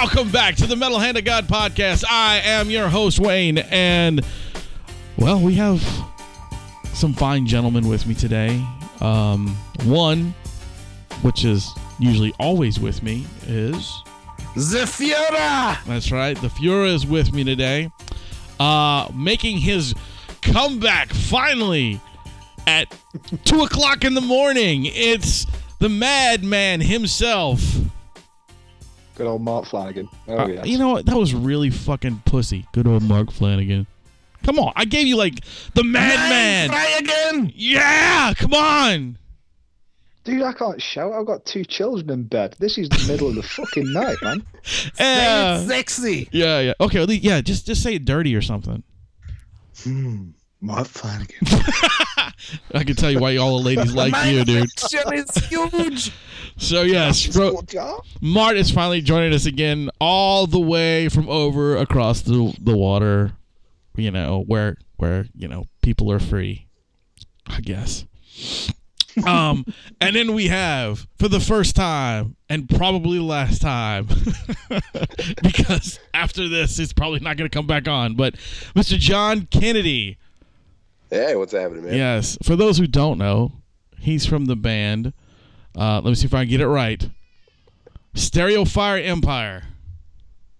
welcome back to the Metal Hand of God podcast. I am your host, Wayne, and well, we have some fine gentlemen with me today. Um, one, which is usually always with me, is The Fuhrer! that's right, the Fuhrer is with me today, uh, making his comeback finally at two o'clock in the morning. It's the madman himself. Good old Mart Flannagan. Oh, Uh, yes. You know what? That was really fucking pussy. Good old Mart Flannagan. Come on, I gave you like the madman. Try again! Yeah, come on. Dude, I can't shout. I've got two children in bed. This is the middle of the fucking night, man. Uh, sexy! yeah, yeah. Okay, yeah. Just just say it dirty or something. Hmm. Mart Flannagan. I can tell you why all the ladies like you, dude. Is huge! So yes, bro, Mart is finally joining us again, all the way from over across the the water. You know where where you know people are free. I guess. um, and then we have for the first time and probably last time, because after this it's probably not going to come back on. But Mr. John Kennedy. Hey, what's happening, man? Yes, for those who don't know, he's from the band. Uh, let me see if I can get it right. Stereo Fire Empire.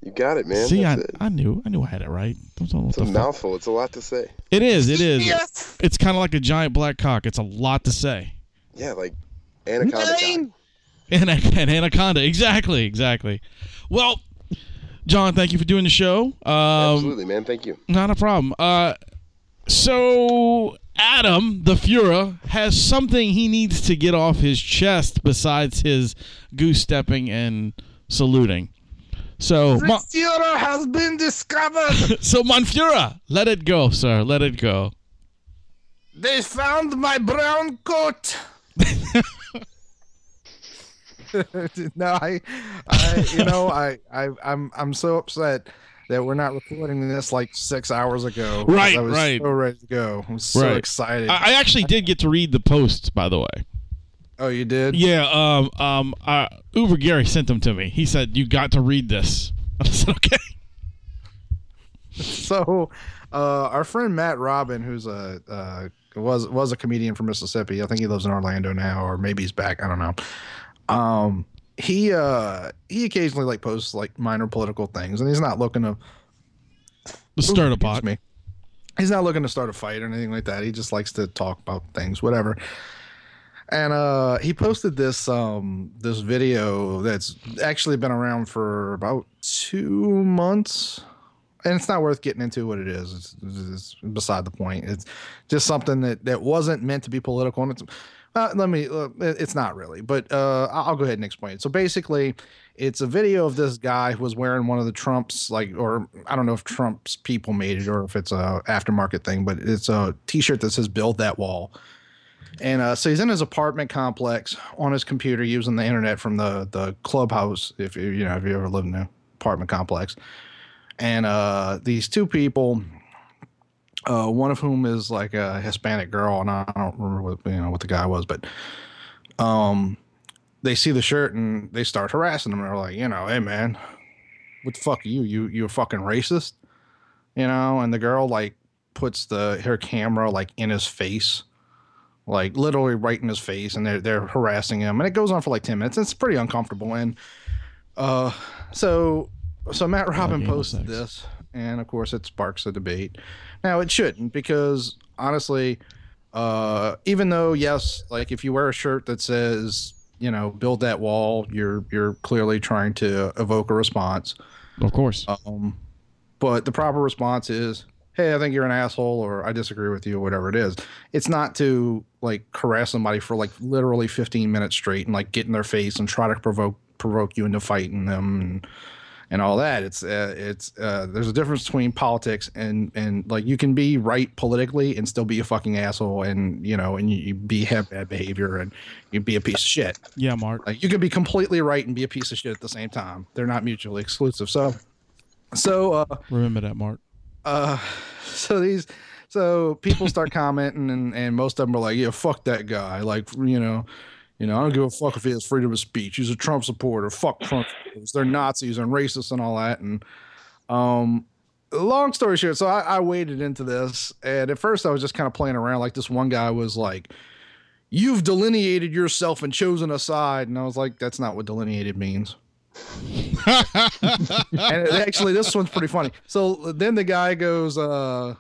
You got it, man. see, I, it. I knew, I knew I had it right. Don't know what It's a the fuck- mouthful. It's a lot to say. It is, it is. Yes! It's kind of like a giant black cock. It's a lot to say. Yeah, like anaconda. Nine! And an anaconda, exactly, exactly. Well, John, thank you for doing the show. Um, Absolutely, man. Thank you. Not a problem. Uh, so Adam, the Fuhrer, has something he needs to get off his chest besides his goose stepping and saluting. So, The Mon- Fuhrer has been discovered! so Monfura, let it go, sir. Let it go. They found my brown coat! no, I, I, you know, I, I, I'm, I'm so upset that we're not recording this like six hours ago. Right, I was right. So ready to go. I'm so Right. excited. I, I actually did get to read the posts, by the way. oh, you did? Yeah. Um. Um. Uh, Uber Gary sent them to me. He said you got to read this. I said okay. So, uh, our friend Matt Robin, who's a uh, was was a comedian from Mississippi. I think he lives in Orlando now, or maybe he's back. I don't know. Um, he uh, he occasionally like posts like minor political things, and he's not looking to The start a pot. me. He's not looking to start a fight or anything like that. He just likes to talk about things, whatever. And uh, he posted this um, this video that's actually been around for about two months, and it's not worth getting into what it is. It's, it's beside the point. It's just something that that wasn't meant to be political, and it's. Uh, let me. Uh, it's not really, but uh, I'll go ahead and explain it. So basically, it's a video of this guy who was wearing one of the Trump's like, or I don't know if Trump's people made it or if it's a aftermarket thing, but it's a T-shirt that says "Build That Wall." And uh, so he's in his apartment complex on his computer using the internet from the the clubhouse. If you you know if you ever lived in an apartment complex, and uh, these two people, uh, one of whom is like a Hispanic girl, and I don't remember what you know what the guy was, but um, they see the shirt and they start harassing him. They're like, you know, hey man, what the fuck are you? You you a fucking racist? You know? And the girl like puts the her camera like in his face, like literally right in his face, and they're they're harassing him, and it goes on for like ten minutes. It's pretty uncomfortable, and uh, so so Matt Robin posted this, and of course it sparks a debate. Now it shouldn't because honestly, uh, even though yes, like if you wear a shirt that says you know build that wall, you're you're clearly trying to evoke a response. Of course. Um, but the proper response is, "Hey, I think you're an asshole," or "I disagree with you," or whatever it is. It's not to like harass somebody for like literally 15 minutes straight and like get in their face and try to provoke provoke you into fighting them and and all that. It's uh, it's uh, there's a difference between politics and and like you can be right politically and still be a fucking asshole and you know and you, you be have bad behavior and you be a piece of shit. Yeah, Mark. Like you can be completely right and be a piece of shit at the same time. They're not mutually exclusive. So so uh Remember that, Mark. uh so these so people start commenting and, and most of them are like yeah fuck that guy like you know you know i don't give a fuck if he has freedom of speech. He's a trump supporter. Fuck trump supporters. they're nazis and racists and all that. And um long story short so I, I waded into this. And at first i was just kind of playing around. Like this one guy was like you've delineated yourself and chosen a side. And i was like that's not what delineated means. And actually this one's pretty funny. So then the guy goes uh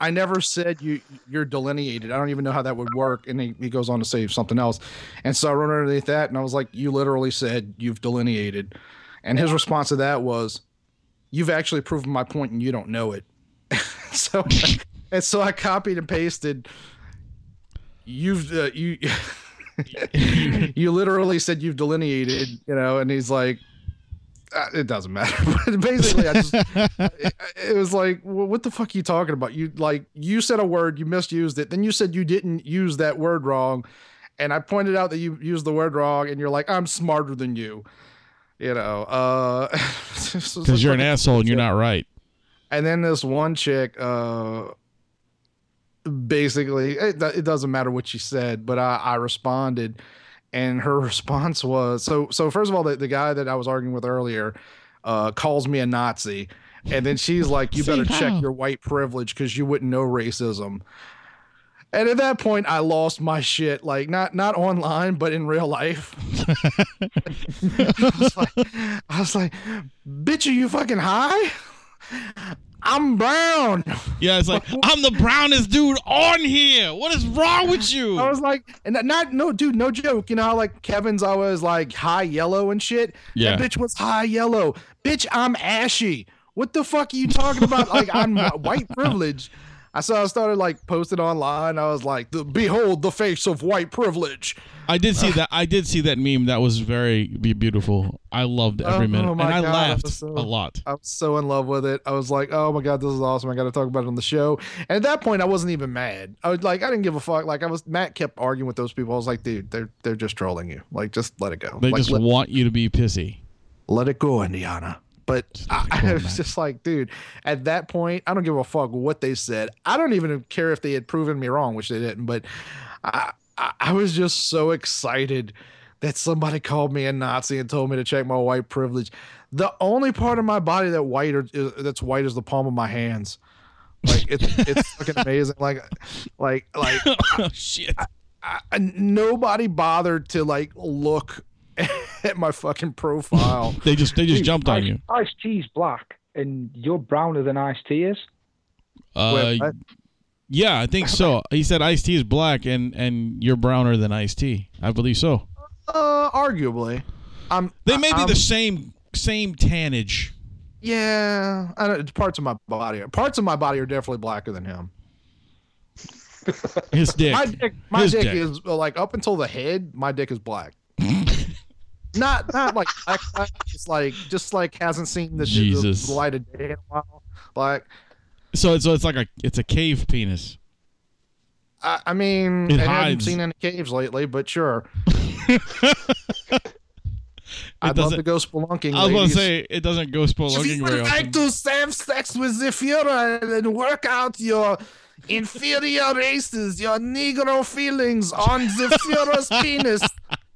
i never said you you're delineated. I don't even know how that would work. And he, he goes on to say something else. And so i wrote underneath that and i was like you literally said you've delineated. And his response to that was you've actually proven my point and you don't know it. So and so i copied and pasted you've uh, you you literally said you've delineated you know and he's like it doesn't matter. But basically i just it, it was like well, what the fuck are you talking about? You like you said a word you misused it. Then you said you didn't use that word wrong. And i pointed out that you used the word wrong and you're like i'm smarter than you. You know uh Because you're an asshole and you're not right. and then this one chick, uh, basically, it, it doesn't matter what she said, but I, I responded, and her response was so. So first of all, the, the guy that I was arguing with earlier, uh, calls me a Nazi, and then she's like, "You better check your white privilege because you wouldn't know racism." And at that point, I lost my shit. Like not not online, but in real life. I, was like, I was like, "Bitch, are you fucking high?" I'm brown. Yeah, it's like I'm the brownest dude on here. What is wrong with you? I was like, and not- no dude, no joke. You know how like Kevin's always like high yellow and shit. Yeah. that bitch was high yellow. Bitch, I'm ashy. What the fuck are you talking about? like I'm white privilege. I saw I started like posting online. I was like, the, "Behold the face of white privilege." I did see uh, that. I did see that meme. That was very be- beautiful. I loved every Oh, minute, oh and I God, laughed was so- a lot. I was so in love with it. I was like, "Oh my god, this is awesome! I got to talk about it on the show." And at that point, I wasn't even mad. I was like, I didn't give a fuck. Like I was. Matt kept arguing with those people. I was like, "Dude, they're they're just trolling you. Like, just let it go. They like, just let, want you to be pissy. let it go, Indiana." But I, let it go, I was just like, dude, at that point, I don't give a fuck what they said. I don't even care if they had proven me wrong, which they didn't. But I, I, I was just so excited that somebody called me a Nazi and told me to check my white privilege. The only part of my body that white or, is, that's white is the palm of my hands. Like it's it's fucking amazing. Like like like oh shit! I, I- nobody bothered to like look at my fucking profile. They just they just Dude, jumped on Ice- you. Ice T's black, and you're browner than Ice T is. Uh, Wait, yeah, I think so. He said Ice T is black, and and you're browner than Ice I believe so. Uh, arguably, I'm. They may be I'm- the same same tannage. Yeah, I don't, parts of my body. Parts of my body are definitely blacker than him. His dick. My dick, my dick, dick. is like up until the head. My dick is black. Not not like black, black, just like just like hasn't seen the, the, Jesus. the light of day in a while. Like So it's so it's like a it's a cave penis. I, I mean, It I haven't seen any caves lately, but sure. I'd love to go spelunking. I was gonna say it doesn't go If you would like to have sex with the Führer and work out your inferior races, your Negro feelings on the Führer's penis,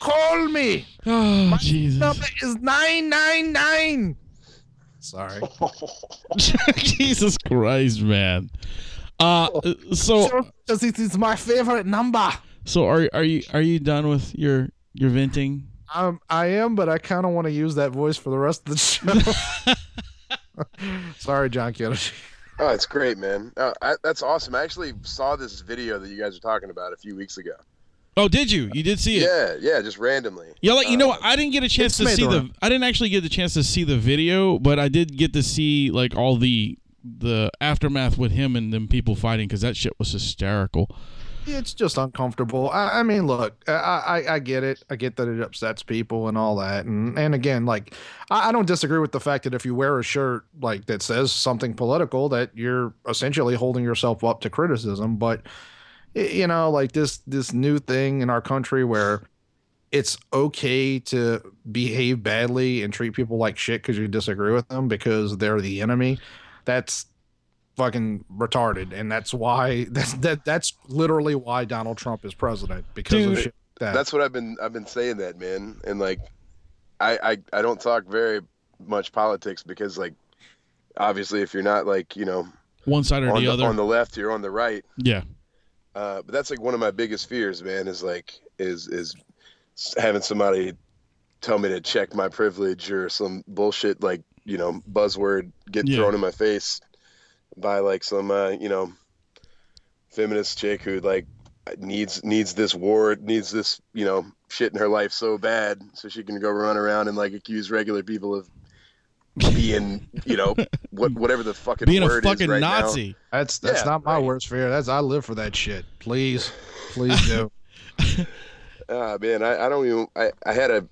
call me. Oh Jesus! Number is 999. Sorry. Jesus Christ, man. Uh, so Because it is my favorite number. so are are you are you done with your your venting? Um, I am, but I kind of want to use that voice for the rest of the show. Sorry, John Kyoshi. Oh, it's great, man. Uh, I, that's awesome. I actually saw this video that you guys are talking about a few weeks ago. Oh, did you? You did see it? Yeah, yeah, just randomly. Yeah, like you know, Uh. I didn't get a chance to see the the. I didn't actually get the chance to see the video, but I did get to see like all the the aftermath with him and them people fighting because that shit was hysterical. It's just uncomfortable. I, I mean, look, I, I I get it. I get that it upsets people and all that. And and again, like I, I don't disagree with the fact that if you wear a shirt like that says something political, that you're essentially holding yourself up to criticism. But y- you know, like this this new thing in our country where it's okay to behave badly and treat people like shit because you disagree with them because they're the enemy. That's fucking retarded, and that's why that's that that's literally why Donald Trump is president because Dude. of shit like that. That's what I've been I've been saying that, man. And like I I, I don't talk very much politics because like obviously if you're not like, you know, One side or on the, the, other. on the left, you're on the right. yeah. Uh, but that's like one of my biggest fears, man, is like is is having somebody tell me to check my privilege or some bullshit like, you know, buzzword get Yeah. thrown in my face by like some uh, you know, feminist chick who like needs needs this war, needs this, you know, shit in her life so bad so she can go run around and like accuse regular people of being, you know, what whatever the fucking Being a word is fucking right now. Nazi. that's that's Yeah, not my right. worst fear. That's I live for that shit. Please, please do. Ah, man, I, I don't even. I, I had a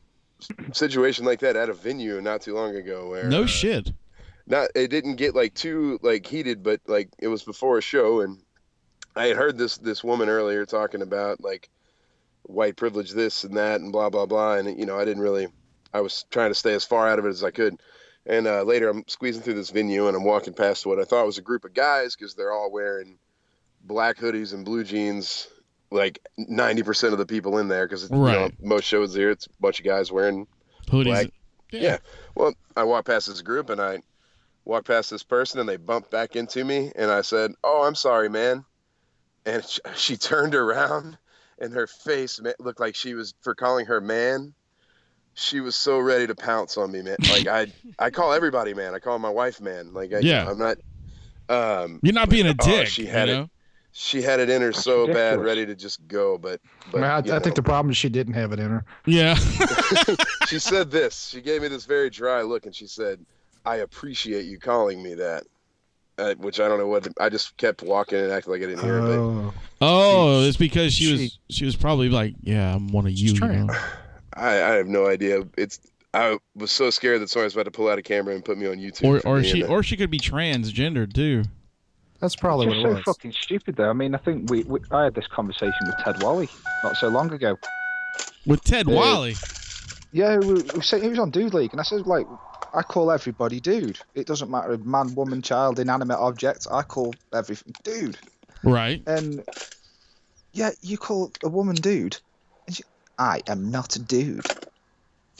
situation like that at a venue not too long ago where No uh, shit. not it didn't get like too like heated, but like it was before a show, and I had heard this this woman earlier talking about like white privilege, this and that, and blah blah blah, and you know I didn't really. I was trying to stay as far out of it as I could. And uh, later, I'm squeezing through this venue, and I'm walking past what I thought was a group of guys because they're all wearing black hoodies and blue jeans. Like 90% of the people in there, because you know, most shows here, it's a bunch of guys wearing Hoodies. Black- yeah. Well, I walked past this group and I walked past this person and they bumped back into me and I said, "Oh, I'm sorry, man." And sh- she turned around and her face looked like she was for calling her man. She was so ready to pounce on me, man. Like I, I call everybody man. I call my wife man. Like I, Yeah. I'm not. Um, You're not being a Oh, dick. she had you it. she had it in her That's so bad, ready to just go, but I, but mean, I, I think the problem is she didn't have it in her. Yeah. she said this. She gave me this very dry look, and she said, "I appreciate you calling me that." Uh, which I don't know what. I just kept walking and acting like I didn't hear it. But Oh. oh, She- it's because she was she- she was probably like, yeah, I'm one of you. you trying. know? I, I have no idea. It's. I was so scared that someone was about to pull out a camera and put me on YouTube. Or or she or she could be transgendered too. That's probably It's what just it so was. fucking stupid, though. I mean, I think we, we I had this conversation with Ted Wally not so long ago. With Ted Yeah. Wally. Yeah, we, we said he was on Dude League, and I said like, I call everybody dude. It doesn't matter if man, woman, child, inanimate object. I call everything dude. Right. And yeah, you call a woman dude, and she, I am not a dude.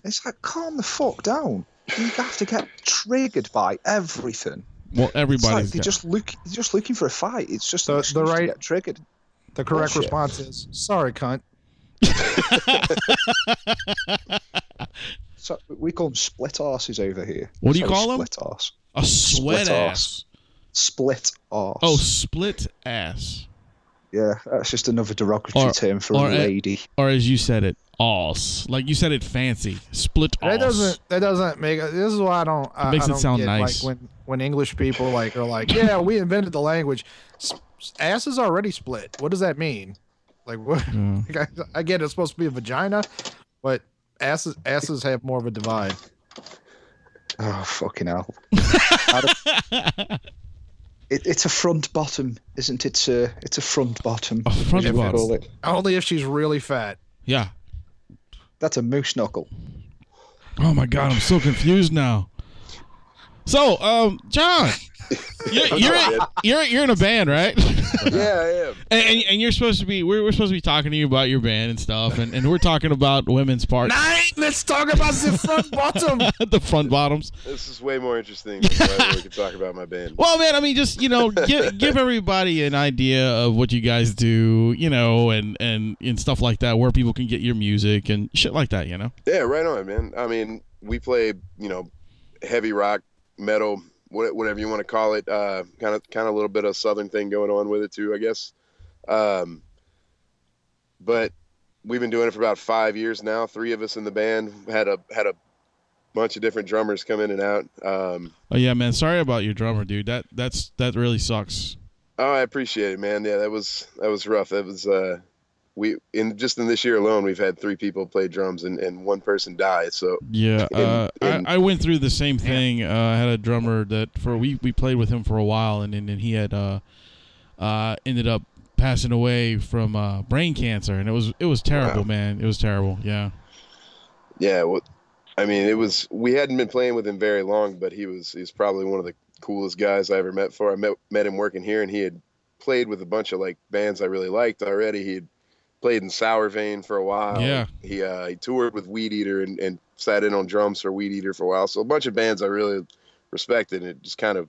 It's like calm the fuck down. You have to get triggered by everything. Well, It's like everybody's they're got- just look, they're just looking for a fight. It's just The- an the right- get triggered. The correct Bullshit. response is sorry, cunt. So we call them split arses over here. What do you So call 'em? Split ass. a sweat Split ass. arse. Split ass. Oh, split ass. Yeah, that's just another derogatory Or- term for or a a- lady. Or as you said it, ass. Like you said it fancy. Split That ass. doesn't. That doesn't make. This is why I don't. I, makes I it don't sound get, nice. Like when when English people like are like, yeah, we invented the language. Ass is already split. What does that mean? Like what? Yeah. Like, I, I get it's supposed to be a vagina, but asses asses have more of a divide. Oh fucking hell! it, it's a front bottom, isn't it, sir? It's a front bottom. A front bottom. Only if she's really fat. Yeah. That's a moose knuckle. Oh my god, I'm so confused now. So, um, John, you're you're, you're you're in a band, right? yeah, I am. and, and, and you're supposed to be we're, we're supposed to be talking to you about your band and stuff, and, and we're talking about women's part, Night, Let's talk about the front bottom. the front bottoms. This is way more interesting than whether we could talk about my band. Well, man, I mean, just you know, give give everybody an idea of what you guys do, you know, and and and stuff like that, where people can get your music and shit like that, you know. Yeah, right on, man. I mean, we play, you know, heavy rock, metal, wha- whatever you want to call it. Uh, kind of, kind of a little bit of a southern thing going on with it too, I guess. Um, but we've been doing it for about five years now. Three of us in the band had a had a bunch of different drummers come in and out. Um, Oh yeah, man. Sorry about your drummer, dude. That that's that really sucks. oh, I appreciate it, man. Yeah, that was that was rough. That was uh, we in just in this year alone, we've had three people play drums and, and one person die. So Yeah, And- uh, and- I, I went through the same thing. Uh, I had a drummer that for we we played with him for a while, and then and he had uh, uh, ended up passing away from uh, brain cancer, and it was it was terrible, Wow. man. It was terrible. Yeah. yeah, well, I mean, it was we hadn't been playing with him very long, but he was he's probably one of the coolest guys I ever met. For I met met him working here, and he had played with a bunch of like bands I really liked already. He had played in Sourvein for a while. Yeah. He uh, he toured with Weedeater and, and sat in on drums for Weedeater for a while. So a bunch of bands I really respected. And it just kind of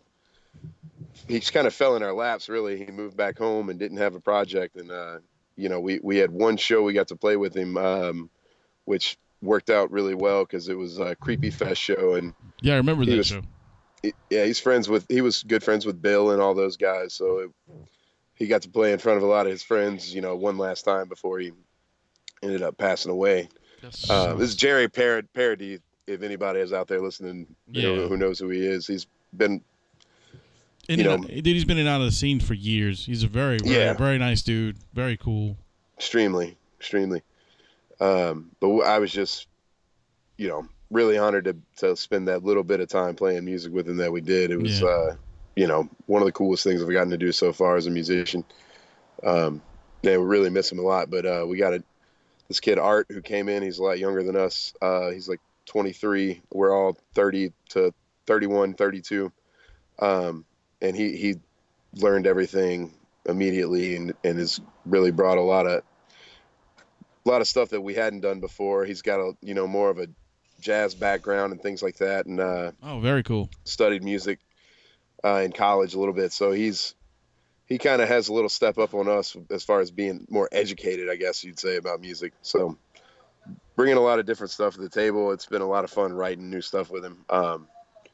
he just kind of fell in our laps. Really, he moved back home and didn't have a project. And uh, you know, we we had one show we got to play with him, um, which worked out really well because it was a creepy fest show and Yeah, I remember that was- show. he- yeah, he's friends with he was good friends with Bill and all those guys. So it, he got to play in front of a lot of his friends, you know, one last time before he ended up passing away. Uh, this is Jerry Parod- Parody. If anybody is out there listening, you know, who knows who he is. He's been In you and know- out- dude, he's been in and out of the scene for years. He's a very, very, Yeah. very nice dude. Very cool. extremely, extremely. Um, but I was just, you know, really honored to to spend that little bit of time playing music with him that we did. It was, Yeah. uh, you know, one of the coolest things I've gotten to do so far as a musician. Um, yeah, we really miss him a lot. But uh, we got a this kid Art who came in. He's a lot younger than us. Uh, he's like 23. We're all 30 to 31, 32. Um, and he he learned everything immediately and and has really brought a lot of a lot of stuff that we hadn't done before. He's got a you know more of a jazz background and things like that, and uh, Oh, very cool. studied music uh, in college a little bit. So he's he kind of has a little step up on us as far as being more educated, I guess you'd say, about music. So bringing a lot of different stuff to the table. It's been a lot of fun writing new stuff with him. Um,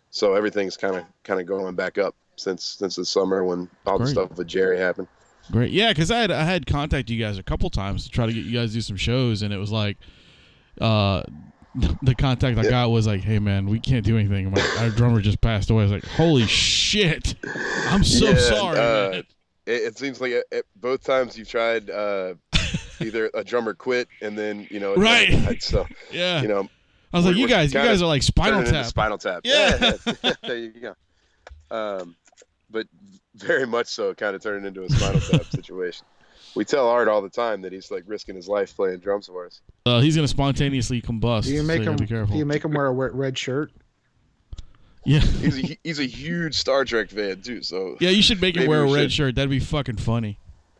so everything's kind of kind of going back up since since the summer when all the stuff with Jerry happened. Great. Yeah, because I had I had contacted you guys a couple times to try to get you guys to do some shows, and it was like, uh, the contact I Yeah. got was like, "Hey man, we can't do anything. My, our drummer just passed away." I was like, "Holy shit! I'm so Yeah, sorry." uh. It, it seems like it, it- both times you've tried uh, either a drummer quit and then you know Right. died. So Yeah, you know I was like, "You guys, you guys are like Spinal Tap." Spinal Tap. Yeah. yeah. there you go. Um, but very much so, kind of turning into a Spinal Tap situation. We tell Art all the time that he's like risking his life playing drums for us. Uh, he's gonna spontaneously combust. Do you make you gotta him? be Do you make him wear a red shirt? yeah, He's a, he's a huge Star Trek fan too. So yeah. You should make him wear a we red should. shirt. That'd be fucking funny.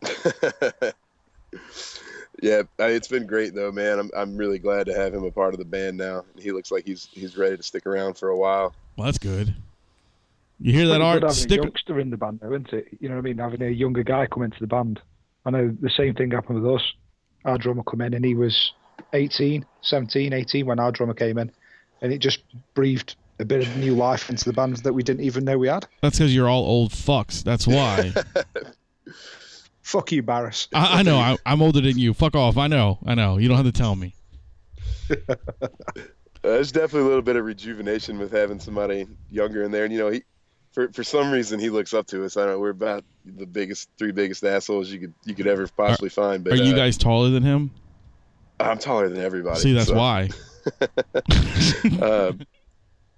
yeah, I- it's been great though, man. I'm I'm really glad to have him a part of the band now. He looks like he's he's ready to stick around for a while. Well, that's good. You hear that, Art? Stick. a youngster in the band, though, isn't it? You know what I mean? Having a younger guy come into the band. I know the same thing happened with us. Our drummer come in and he was 18, 17, 18 when our drummer came in, and it just breathed a bit of new life into the band that we didn't even know we had. That's because you're all old fucks. That's why. Fuck you, Barris. I, I know. I, I'm older than you. Fuck off. I know. I know. You don't have to tell me. Uh, there's definitely a little bit of rejuvenation with having somebody younger in there. And you know, he for for some reason he looks up to us. I don't know. We're about the biggest, three biggest assholes you could you could ever possibly find. But Are you uh, guys taller than him? I'm taller than everybody. See, that's so, why. um,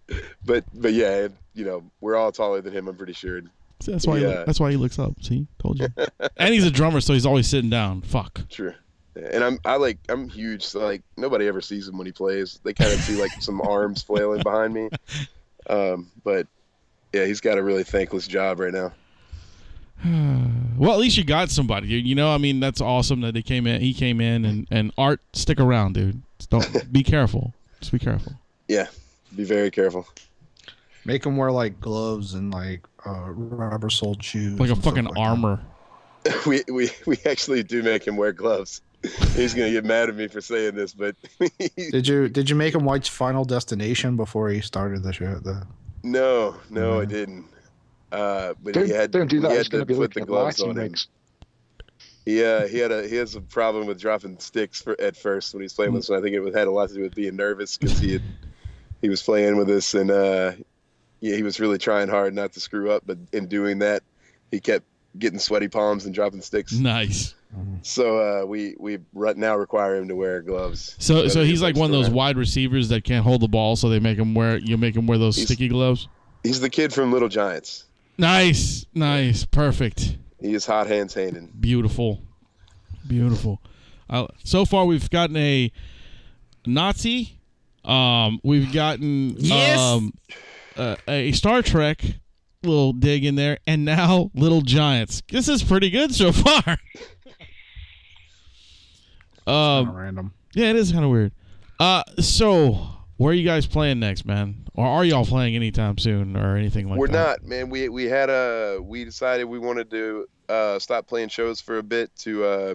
but but yeah, you know, we're all taller than him. I'm pretty sure. See, that's why. He, that's why he looks up. See, told you. and he's a drummer, so he's always sitting down. Fuck. True. And I'm I like I'm huge, so like nobody ever sees him when he plays. They kind of see like some arms flailing behind me. Um, but yeah, he's got a really thankless job right now. well, at least you got somebody. You, you know, I mean, that's awesome that they came in. He came in and and Art, stick around, dude. Just don't be careful. Just be careful. Yeah, be very careful. Make him wear like gloves and like uh, rubber soled shoes, Like a fucking like that. armor. we, we we actually do make him wear gloves. He's gonna get mad at me for saying this, but Did you did you make him watch Final Destination before he started the show? The no, no, I Mhm. didn't. Uh, but Don't, he had don't do he had to put the gloves on him. rigs. He he had a he has a problem with dropping sticks for, at first when he's playing with us. And I think it had a lot to do with being nervous because he had, he was playing with us and uh, yeah, he was really trying hard not to screw up. But in doing that, he kept getting sweaty palms and dropping sticks. Nice. So uh, we we right now require him to wear gloves. So so he's like one of those wide receivers that can't hold the ball, so they make him wear you make him wear those He's- sticky gloves. He's the kid from Little Giants. Nice, nice, perfect, He is hot hands Hayden. beautiful, beautiful. Uh, so far, we've gotten a Nazi. Um, we've gotten Yes! um, uh, a Star Trek little dig in there, and now Little Giants. This is pretty good so far. um, Kinda random. Yeah, it is kind of weird. Uh, so where are you guys playing next, man? Or are y'all playing anytime soon or anything like that? We're not, man. We we had a we decided we wanted to uh, stop playing shows for a bit to uh,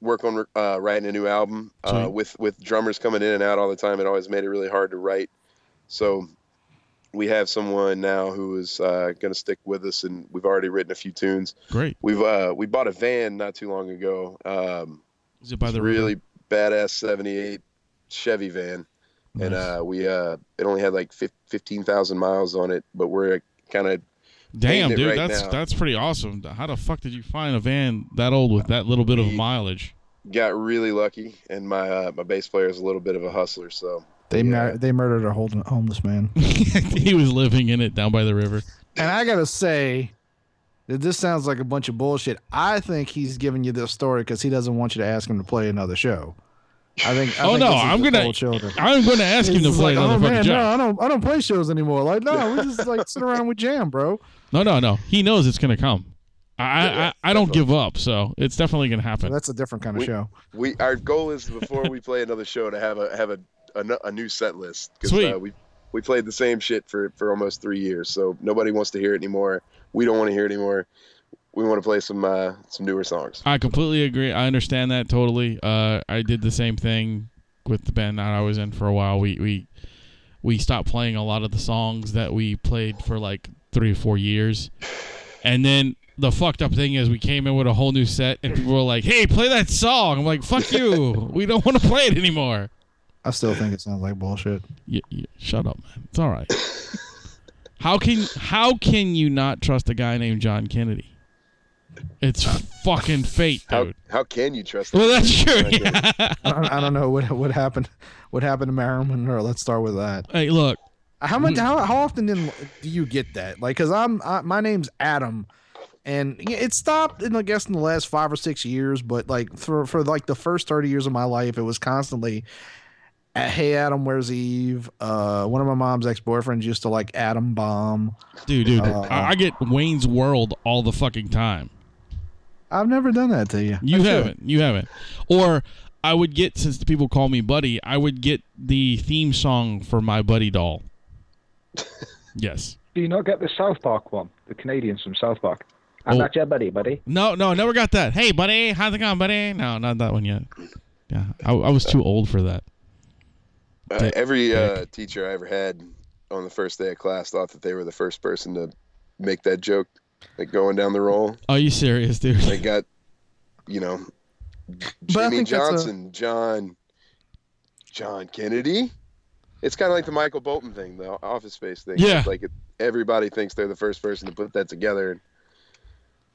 work on uh, writing a new album. Uh, with with drummers coming in and out all the time, it always made it really hard to write. So we have someone now who is uh, going to stick with us, and we've already written a few tunes. Great. We've uh, we bought a van not too long ago. Um, Is it by the a really badass '78 Chevy van and uh, we uh, it only had like fif- fifteen thousand miles on it, but we're kind of Damn, dude, right that's now. that's pretty awesome. How the fuck did you find a van that old with that little bit of We- mileage? got really lucky, and my uh, my bass player is a little bit of a hustler, so They Yeah. mur- they murdered a hol- homeless man. he was living in it down by the river. And I gotta say that this sounds like a bunch of bullshit. I think he's giving you this story because he doesn't want you to ask him to play another show. I think. I Oh, think no, I'm gonna- children. I'm going to ask him to play like, another oh fucking man, job. no, I don't. I don't play shows anymore. Like, no, we just like sit around with jam, bro. No, no, no. He knows it's going to come. I, I, I, I don't give up, so it's definitely going to happen. that's a different kind of We- show. we our goal is before we play another show to have a have a a, a new set list Sweet. uh, we we played the same shit for for almost three years, so nobody wants to hear it anymore. We don't want to hear it anymore. We want to play some uh, some newer songs. I completely agree. I understand that totally. Uh, I did the same thing with the band that I was in for a while. We we we stopped playing a lot of the songs that we played for like three or four years, and then the fucked up thing is we came in with a whole new set, and people were like, "Hey, play that song." I'm like, "Fuck you. we don't want to play it anymore." I still think it sounds like bullshit. Y y shut up, man. It's all right. how can how can you not trust a guy named John Kennedy? It's fucking fate, How dude. how can you trust? Well, that's true. Yeah. I don't, I don't know what what happened. What happened to Marilyn Monroe? Let's start with that. Hey, look. How much? Hmm. How, how often did, do you get that? Like, cause I'm I, my name's Adam, and it stopped in I guess in the last five or six years. But like for for like the first thirty years of my life, it was constantly, "Hey Adam, where's Eve?" Uh, one of my mom's ex boyfriends used to like Adam bomb. Dude, dude, Uh, I, I get Wayne's World all the fucking time. I've never done that to you. You I haven't. You haven't. Or I would get since the people call me Buddy, I would get the theme song for my Buddy doll. yes. Do you not get the South Park one? The Canadians from South Park. I'm Oh. not your buddy, buddy. No, no, never got that. Hey, buddy, how's it going, buddy? No, not that one yet. Yeah, I, I was too old for that. Uh, every uh, teacher I ever had on the first day of class thought that they were the first person to make that joke, like going down the roll. Are you serious, dude? They got, you know, Jimmy think that's a- Johnson, John, John Kennedy. It's kind of like the Michael Bolton thing, the Office Space thing. Yeah. It's like it, everybody thinks they're the first person to put that together, and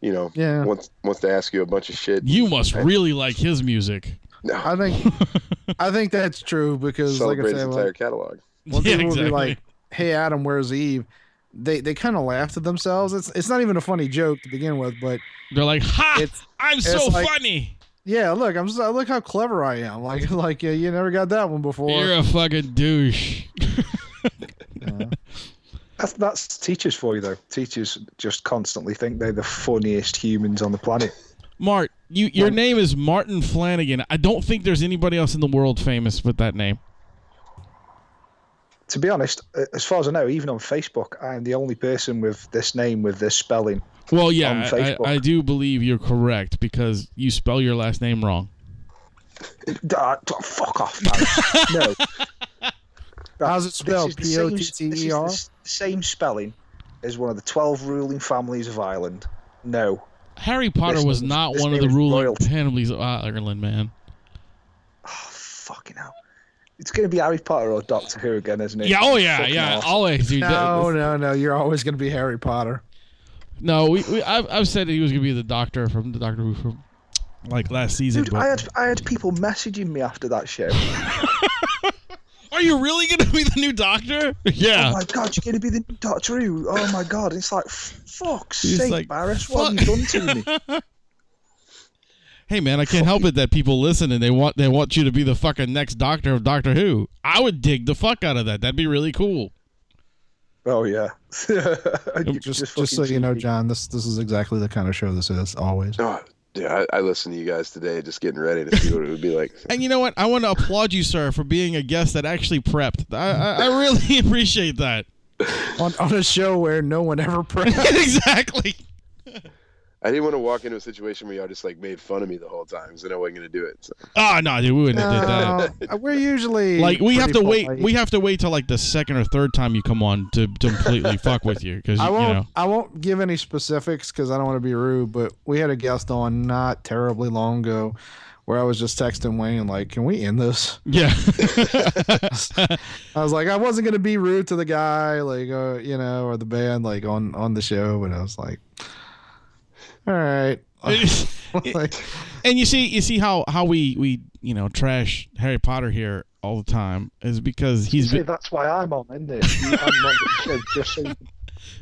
you know, Yeah. wants wants to ask you a bunch of shit. You must really like his music. no, I think I think that's true because, like I celebrate said, entire like, catalog. when Yeah, people would be like, "Hey Adam, where's Eve?" They they kind of laughed at themselves. It's it's not even a funny joke to begin with, but They're like, "Ha! it's I'm so like- funny. yeah. Look, I'm so, look how clever I am. Like like uh, you never got that one before. You're a fucking douche." Yeah. That's that's teachers for you though. Teachers just constantly think they're the funniest humans on the planet. Mart, you your name is Martin Flannagan. I don't think there's anybody else in the world famous with that name. To be honest, uh, as far as I know, even on Facebook, I'm the only person with this name with this spelling. Well, yeah, I, Facebook. I, I do believe you're correct because you spell your last name wrong. T- fuck off, man. no. How's it This spelled? is the same- O T is E the R. s- Same spelling as one of the 12 ruling families of Ireland. No. Harry Potter This was name- not one of the is ruling royalty. families of Ireland, man. Oh, fucking hell. It's going to be Harry Potter or Doctor Who again, isn't it? Yeah, oh yeah, Fucking yeah, awesome. always, dude. No, no, no. You're always going to be Harry Potter. no. We, we I've, I've said he was gonna be the Doctor from the Doctor Who from like last season. Dude, but- I had I had people messaging me after that show. Are you really gonna be the new Doctor? Yeah. Oh my god, you're going to be the new Doctor Who. Oh my god. It's like, f- fuck's He's sake, like, Barris, what have you done to me? Hey man, I can't help it that people listen and they want they want you to be the fucking next Doctor of Doctor Who. I would dig the fuck out of that. That'd be really cool. Oh, yeah. You Just, just, fucking so you know. John, this this is exactly the kind of show this is. Always. Oh, yeah, I, I listened to you guys today, just getting ready to see what it would be like. And you know what? I want to applaud you, sir, for being a guest that actually prepped. I, I, I really appreciate that. On on a show where no one ever prays. exactly. I didn't want to walk into a situation where y'all just like made fun of me the whole time, because then I wasn't gonna do it. So. Oh no, dude, we wouldn't have did that. No, we're usually Like we have to pretty wait. We have to wait till like the second or third time you come on to, to completely fuck with you because I won't. know. I won't give any specifics because I don't want to be rude. But we had a guest on not terribly long ago, where I was just texting Wayne like, "Can we end this?" Yeah. I was like, I wasn't gonna be rude to the guy, like, uh, you know, or the band, like on on the show, but I was like, all right. like, and you see, you see how how we we you know trash Harry Potter here all the time is because he's See, been, that's why I'm on, isn't it? I'm on the show just so you can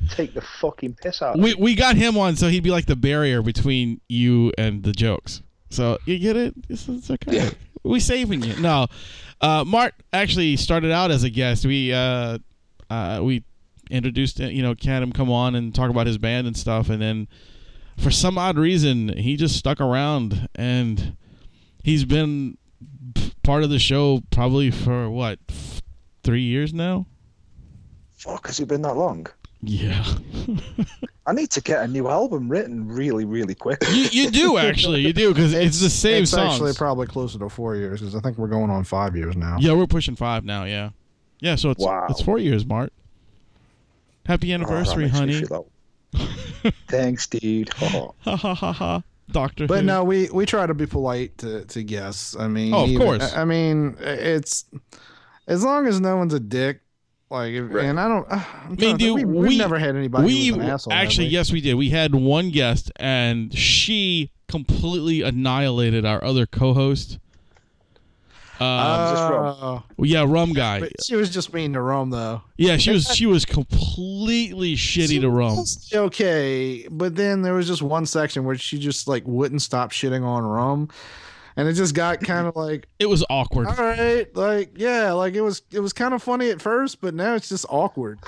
take the fucking piss out. of we me. we got him on so he'd be like the barrier between you and the jokes. So you get it? It's, it's okay. Yeah. We saving you. No, uh, Mark actually started out as a guest. We uh, uh, we introduced uh, you know had him come on and talk about his band and stuff, and then for some odd reason he just stuck around and he's been part of the show probably for what three years now. Fuck, has it been that long? Yeah, I need to get a new album written really, really quick. you, you do actually, you do because it's, the same it's songs. actually probably closer to four years because I think we're going on five years now. Yeah, we're pushing five now. Yeah, yeah. So it's Wow. it's four years, Mart. Happy Oh, anniversary, makes me honey. Feel old. Thanks, dude. Ha ha ha ha. Doctor. But Who. no, we we try to be polite to to guests. I mean, Oh, of even- course. I I mean, it's as long as no one's a dick. Like, if, Right. and I don't. I mean, dude, we, we- never had anybody. we who was an asshole, actually we? yes, we did. We had one guest, and she completely annihilated our other co-host. Just Rum. Uh, yeah, rum guy. but she was just mean to Rum though. Yeah, she was she was completely shitty to rum. was Okay, but then there was just one section where she just like wouldn't stop shitting on Rum, and it just got kind of like, It was awkward. all right, like yeah, like it was it was kind of funny at first, but now it's just awkward.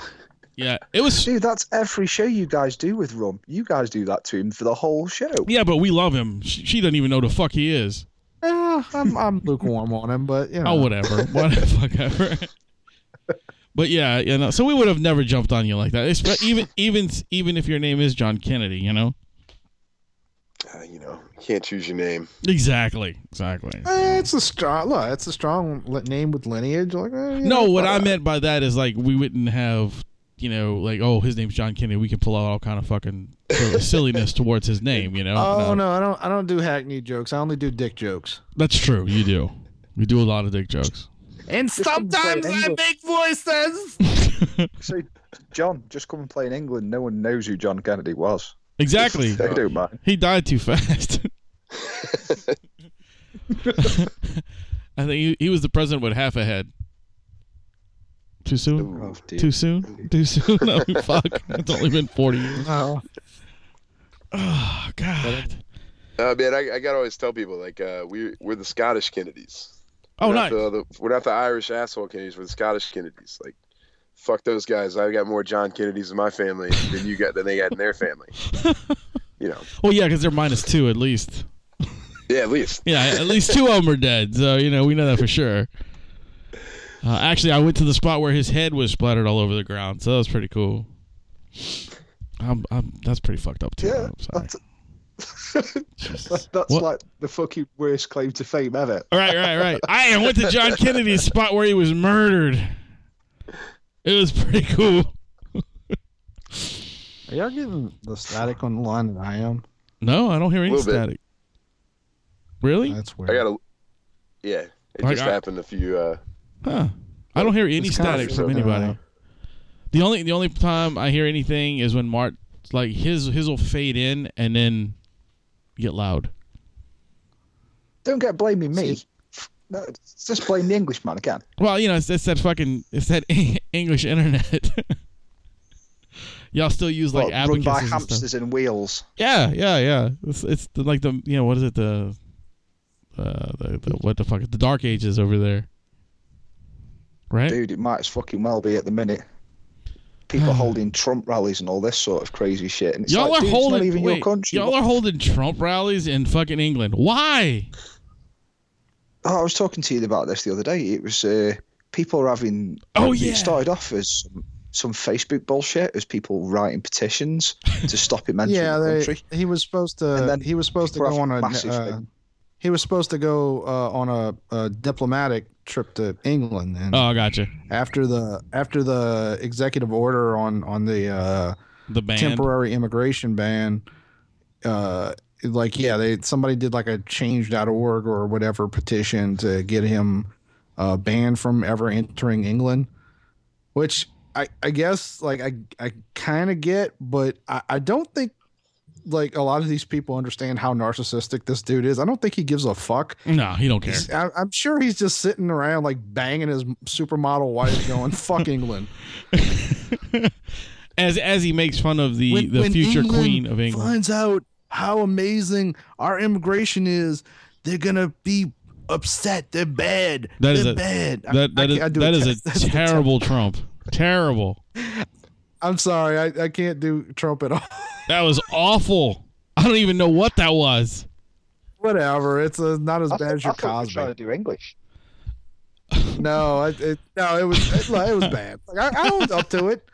Yeah, it was. Dude, that's every show you guys do with Rum. You guys do that to him for the whole show. Yeah, but we love him. She, she doesn't even know the fuck he is. Eh, I'm I'm lukewarm on him, but you know, Oh, whatever. whatever. Whatever. But yeah, you know, so we would have never jumped on you like that. It's, even even even if your name is John Kennedy, you know. Uh, you know, can't choose your name. Exactly. Exactly. Eh, it's a strong look. It's a strong name with lineage. Like eh, No, know, what but, I uh, meant by that is like we wouldn't have, you know, like oh his name's John Kennedy. We can pull out all kind of fucking sort of silliness towards his name, you know. Oh no, I don't. I don't do hackney jokes. I only do dick jokes. That's true. You do. We do a lot of dick jokes. And sometimes I make voices. So, John, just come and play in England. No one knows who John Kennedy was. Exactly. They don't mind. He died too fast. I think he, he was the president with half a head. Too soon? Ooh. Oh. Too soon? Too soon? No, fuck. It's only been 40 years. No. Oh, God. Uh, man, I, I gotta always tell people like uh, we we're the Scottish Kennedys. Oh, we're nice. not the, the, we're not the Irish asshole Kennedys. We're the Scottish Kennedys. Like, fuck those guys. I've got more John Kennedys in my family than you got than they got in their family. you know, Well, yeah, because they're minus two at least. yeah, at least. Yeah, at least two of them are dead. So, you know, we know that for sure. Uh, actually, I went to the spot where his head was splattered all over the ground. So that was pretty cool. I'm, I'm, that's pretty fucked up, too. Yeah, I'm sorry. that's, that's like the fucking worst claim to fame ever. Right, right, right. I went to John Kennedy's spot where he was murdered. It was pretty cool. Are y'all getting the static on the line that I am? No, I don't hear any Little bit. static. Really? That's weird. I got a. Yeah, it Like, just I- happened a few. Uh, Huh. I don't hear any It's kinda static from fucking anybody. The only the only time I hear anything is when Mart like his his will fade in and then get loud. Don't get blaming me. See- No, just blame the Englishman again. Well, you know, it's, it's that fucking it's that English internet. Y'all still use like What, run by abacuses and stuff. hamsters and wheels. Yeah, yeah, yeah. It's it's the, like the you know what is it the uh the, the what the fuck the dark ages over there. Right? Dude, it might as fucking well be at the minute. People holding Trump rallies and all this sort of crazy shit. And it's y'all like, are dude, it's holding not even wait, your country. y'all are holding Trump rallies in fucking England. Why? Oh, I was talking to you about this the other day. It was uh, people were having. Oh, it yeah. started off as some, some Facebook bullshit, as people writing petitions to stop him entering yeah, the they, country. he was supposed to. And then he was supposed to go on a. massive Uh, thing. He was supposed to go uh, on a, a diplomatic trip to England, and Oh, gotcha. after the after the executive order on on the uh, The temporary immigration ban, uh, like yeah, they somebody did like a change.org or whatever petition to get him uh, banned from ever entering England, which I I guess like I I kind of get, but I, I don't think like a lot of these people understand how narcissistic this dude is. I don't think he gives a fuck. No, he don't care. I, I'm sure he's just sitting around like banging his supermodel wife, going "fuck England." as as he makes fun of the When- the when future England queen of England. finds out how amazing our immigration is, they're gonna be upset. They're bad. That is they're a- bad. I- That I that is I that is a terrible Trump. Terrible. I'm sorry, I, I can't do Trump at all. That was awful. I don't even know what that was. Whatever. It's uh not as I, bad thought- as your I thought Cosby. trying to do English. No, it, it, no, it was it, it was bad. Like, I, I was up to it.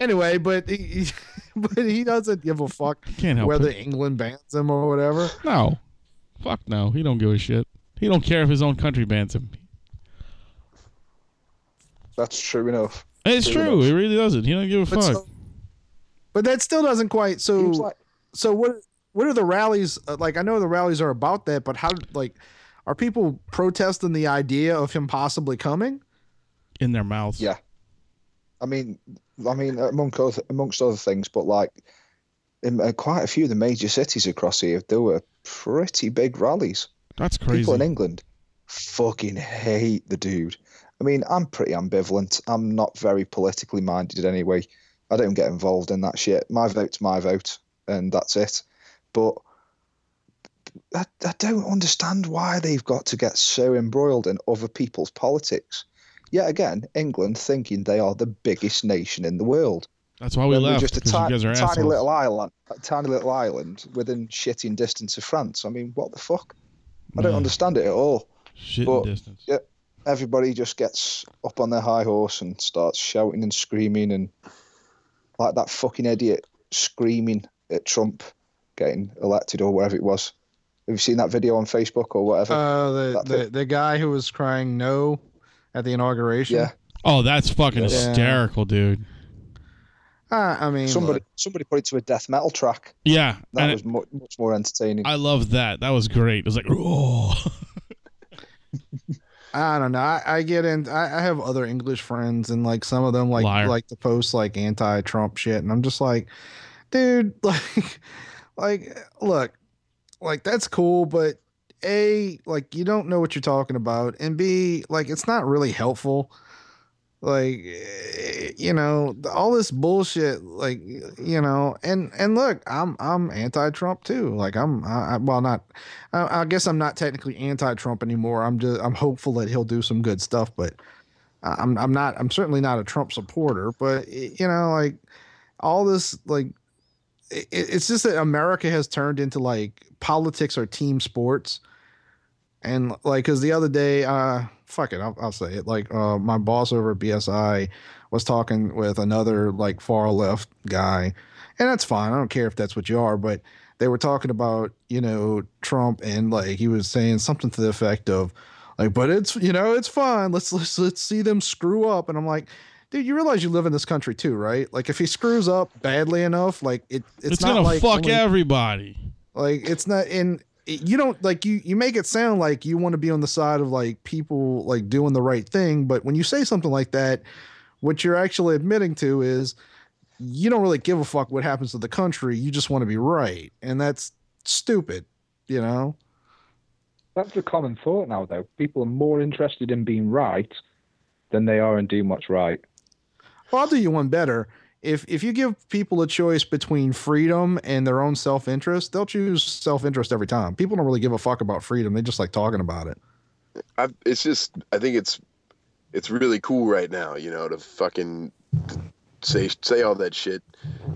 Anyway, but he, he- but he doesn't give a fuck Can't help whether it. England bans him or whatever. No. Fuck no. He don't give a shit. He don't care if his own country bans him. That's true enough. It's True true. enough. He really doesn't. He don't give a But, fuck. so- but that still doesn't quite. So like, so what? What are the rallies uh, like? I know the rallies are about that, but how like are people protesting the idea of him possibly coming? in their mouths. Yeah. I mean, I mean, among other, amongst other things, but like in uh, quite a few of the major cities across here, there were pretty big rallies. That's crazy. People in England fucking hate the dude. I mean, I'm pretty ambivalent. I'm not very politically minded anyway. I don't get involved in that shit. My vote's my vote, and that's it. But I, I don't understand why they've got to get so embroiled in other people's politics. Yet again, England thinking they are the biggest nation in the world. That's why we left. just a ti- you guys are tiny assholes. little island, a tiny little island within shitting distance of France. I mean, what the fuck? I don't Yeah. understand it at all. Shit but- distance. yeah. Everybody just gets up on their high horse and starts shouting and screaming and like that fucking idiot screaming at Trump getting elected or whatever it was. Have you seen that video on Facebook or whatever? Uh, the, the the guy who was crying no at the inauguration. yeah. Oh, that's fucking Yeah. hysterical, dude. Uh, I mean, Somebody look, somebody put it to a death metal track. Yeah. That and was mu- much more entertaining. I love that. That was great. It was like, oh. I don't know. I, I get in. I, I have other English friends, and like some of them like Liar. like to post like anti-Trump shit, and I'm just like, dude, like, like, look, like that's cool, but a like you don't know what you're talking about, and b like it's not really helpful. Like, eh, you know, all this bullshit, like, you know, and and look, I'm I'm anti-Trump too. Like, I'm I, well, not I, I guess I'm not technically anti-Trump anymore. I'm just I'm hopeful that he'll do some good stuff, but I'm I'm not I'm certainly not a Trump supporter. But you know, like all this like it, it's just that America has turned into like politics or team sports, and like because the other day, uh, fuck it, I'll, I'll say it. Like uh, my boss over at BSI was talking with another like far left guy, and that's fine. I don't care if that's what you are, but they were talking about you know Trump and like he was saying something to the effect of like but it's you know it's fine let's let's let's see them screw up and I'm like dude you realize you live in this country too right like if he screws up badly enough like it it's, It's, not gonna like fuck only- everybody. Like it's not in you don't like you you make it sound like you want to be on the side of like people like doing the right thing, but when you say something like that, what you're actually admitting to is you don't really give a fuck what happens to the country. You just want to be right. And that's stupid, you know? That's the common thought now, though. People are more interested in being right than they are in doing what's right. Well, I'll do you one better. If if you give people a choice between freedom and their own self interest, they'll choose self interest every time. People don't really give a fuck about freedom; they just like talking about it. I, it's just I think it's it's really cool right now, you know, to fucking say say all that shit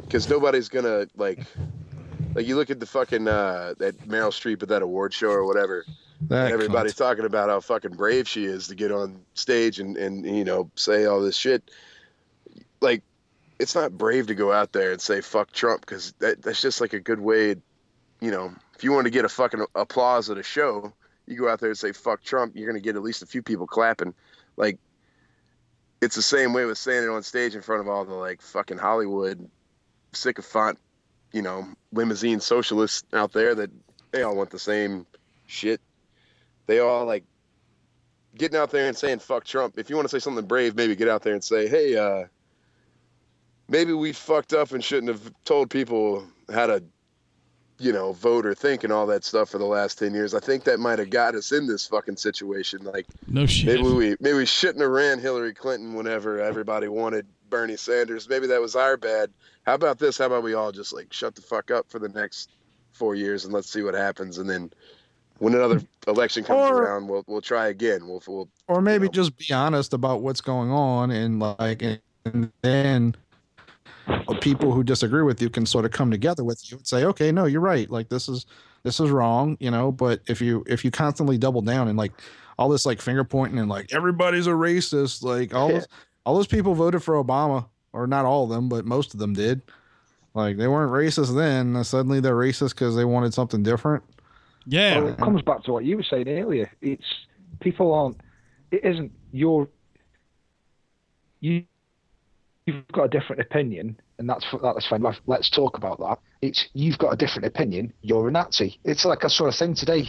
because nobody's gonna like like you look at the fucking uh that Meryl Streep at that award show or whatever. That and everybody's cunt. talking about how fucking brave she is to get on stage and and you know say all this shit. Like, it's not brave to go out there and say fuck Trump because that, that's just like a good way. You know, if you want to get a fucking applause at a show, you go out there and say fuck Trump, you're gonna get at least a few people clapping. Like, it's the same way with saying it on stage in front of all the like fucking Hollywood sycophant, you know, limousine socialists out there that they all want the same shit. They all like getting out there and saying fuck Trump. If you want to say something brave, maybe get out there and say, hey, uh, maybe we fucked up and shouldn't have told people how to, you know, vote or think and all that stuff for the last ten years. I think that might have got us in this fucking situation. Like No shit. maybe we maybe we shouldn't have ran Hillary Clinton whenever everybody wanted Bernie Sanders. Maybe that was our bad. How about this? How about we all just like shut the fuck up for the next four years and let's see what happens and then when another election comes Or- around we'll we'll try again. We'll we'll or maybe know. just be honest about what's going on and like and then people who disagree with you can sort of come together with you and say okay no you're right like this is this is wrong you know but if you if you constantly double down and like all this like finger pointing and like everybody's a racist like all those all those people voted for obama or not all of them but most of them did like they weren't racist then and suddenly they're racist because they wanted something different yeah. Well, it comes back to what you were saying earlier. It's people aren't. It isn't your. You. You've got a different opinion, and that's that's fine. Let's- Let's talk about that. It's you've got a different opinion. You're a Nazi. It's like a sort of thing today.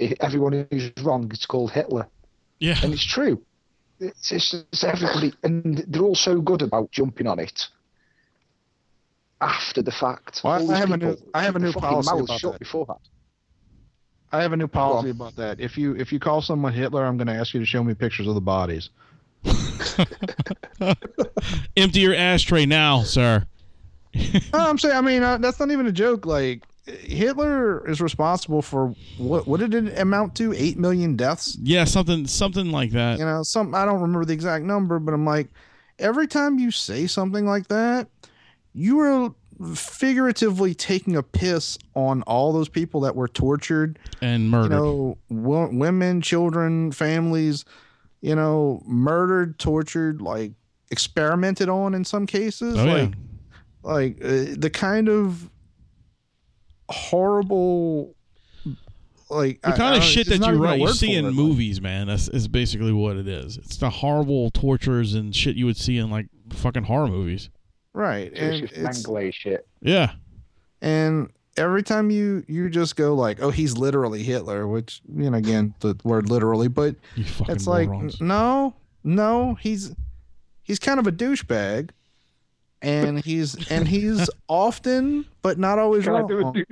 Uh, everyone who's wrong is called Hitler, Yeah. and it's true. It's, it's just everybody, and they're all so good about jumping on it after the fact. Well, I All these have a new- I have a new policy mouths about shut that. beforehand. I have a new policy on. about that. If you if you call someone Hitler, I'm going to ask you to show me pictures of the bodies. Empty your ashtray now, sir. no, I'm saying. I mean, uh, that's not even a joke. Like Hitler is responsible for what? What did it amount to? Eight million deaths. Yeah, something something like that. You know, some I don't remember the exact number, but I'm like, every time you say something like that, you are figuratively taking a piss on all those people that were tortured and you murdered. know, wo- women, children, families, you know, murdered, tortured, like experimented on in some cases. oh yeah. like, like uh, the kind of horrible, like The kind I of don't- shit there's that you even a write, you word see in it, like- movies, man. That's is basically what it is. It's the horrible tortures and shit you would see in like fucking horror movies. right? It's And just it's, shit. Yeah. and every time you you just go like, oh, he's literally Hitler, which you know, again, the word literally, but You fucking it's like morons. no no he's he's kind of a douchebag and he's and he's often but not always Can I do a wrong?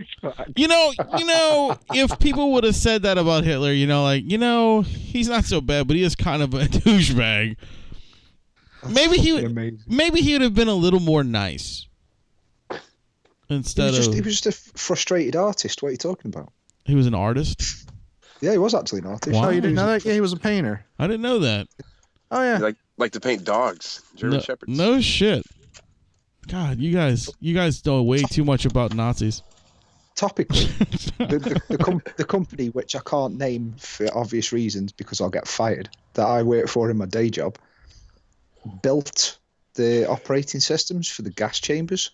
You know, you know, if people would have said that about Hitler, you know, like, you know, he's not so bad, but he is kind of a douchebag. Maybe he would, maybe he would have been a little more nice He instead was, just, of he was just a frustrated artist. What are you talking about? he was an artist. Yeah, he was actually an artist. Wow. oh you didn't know that yeah he was a painter I didn't know that. oh yeah like like to paint dogs, German No, shepherds. no shit. God, you guys, you guys know way too much about Nazis. Topically, the, the, the, com- the company, which I can't name for obvious reasons because I'll get fired, that I work for in my day job, built the operating systems for the gas chambers.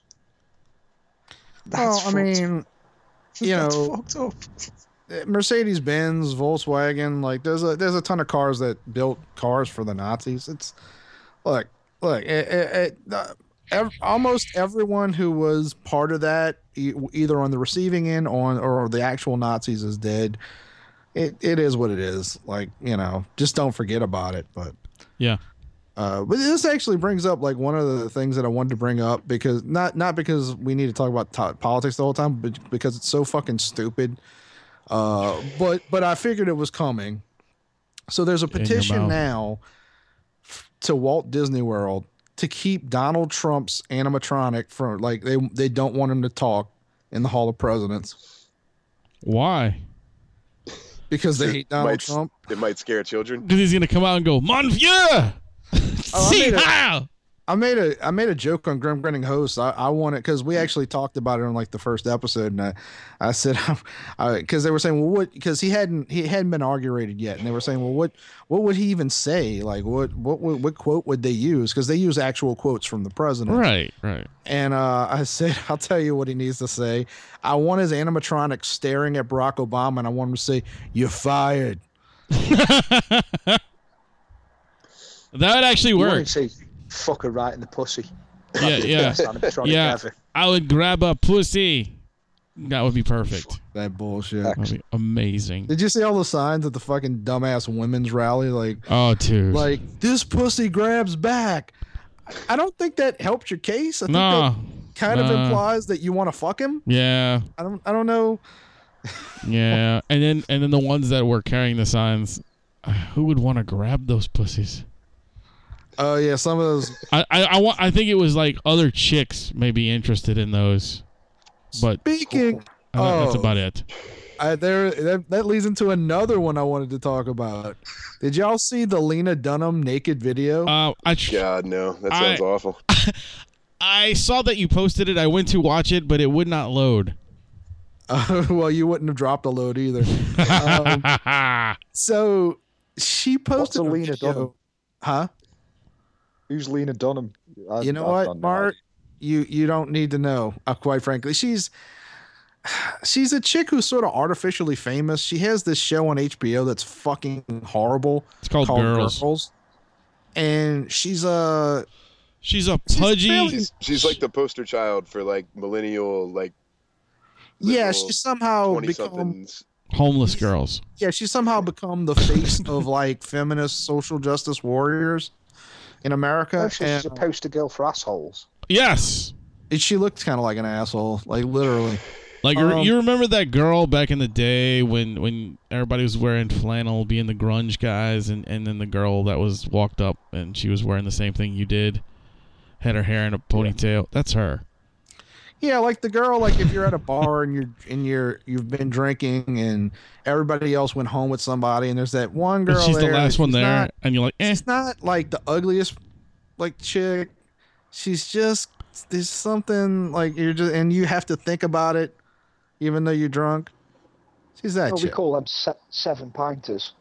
well i fucked- mean you that's know fucked up. Mercedes benz volkswagen like there's a there's a ton of cars that built cars for the nazis it's look look it, it, it, uh, ev- almost everyone who was part of that, e- either on the receiving end on or the actual Nazis, is dead. It it is what it is. Like you know, just don't forget about it. But Yeah. uh, but this actually brings up like one of the things that I wanted to bring up because not not because we need to talk about to- politics the whole time, but because it's so fucking stupid. Uh, but but I figured it was coming. So there's a petition now to Walt Disney World to keep Donald Trump's animatronic from like they they don't want him to talk in the Hall of Presidents Why? because they hate Donald might, Trump. It might scare children. Because he's gonna come out and go, Mon vieux! Oh, See made a- how? I made a I made a joke on Grim Grinning Host. I, I wanted because we actually talked about it on like the first episode, and I, I said because they were saying well what because he hadn't he hadn't been inaugurated yet, and they were saying well what what would he even say like what what what, what quote would they use because they use actual quotes from the president Right, right. and uh, I said I'll tell you what he needs to say. I want his animatronic staring at Barack Obama, and I want him to say you're fired. That would actually You work. To fuck her right in the pussy. Yeah, yeah. Yeah. ever. I would grab a pussy. That would be perfect. That bullshit. That would be amazing. Did you see all the signs at the fucking dumbass women's rally? Like Oh, dude. like this pussy grabs back. I don't think that helped your case. I think no. that kind of implies that you want to fuck him. Yeah, I don't I don't know. yeah. and then and then the ones that were carrying the signs, who would want to grab those pussies? Oh yeah, some of those I, I, I want. I think it was like other chicks may be interested in those, but speaking I think that's about it. I, there that, that leads into another one I wanted to talk about. Did y'all see the Lena Dunham naked video? Uh, I tr- God no, that sounds I- awful. I saw that you posted it. I went to watch it, but it would not load. Uh, well, you wouldn't have dropped a load either. Um, so she posted a a Lena video- Dunham? Huh? Who's Lena Dunham? I- you know I've what, got no Mart? You you don't need to know. Uh, quite frankly, she's she's a chick who's sort of artificially famous. She has this show on HBO that's fucking horrible it's called, Girls. and she's a She's a She's pudgy. fairly- She's, she's like the poster child for like millennial, like yeah. Little She's somehow twenty become homeless girls. yeah. She's somehow become the face of like feminist social justice warriors in America. Oh, she's and, a poster girl for assholes. Yes. and she looked kind of like an asshole, like literally. Like you- Um, you remember that girl back in the day when when everybody was wearing flannel, being the grunge guys, and and then the girl that was walked up and she was wearing the same thing you did, had her hair in a ponytail. That's her. Yeah, like the girl, like if you're at a bar and you're and you're you've been drinking and everybody else went home with somebody and there's that one girl And she's the last that one there, not- and you're like, eh. She's not like the ugliest like chick. She's just there's something like you're just and you have to think about it, even though you're drunk. She's that Well, we chick. call them se- seven pinters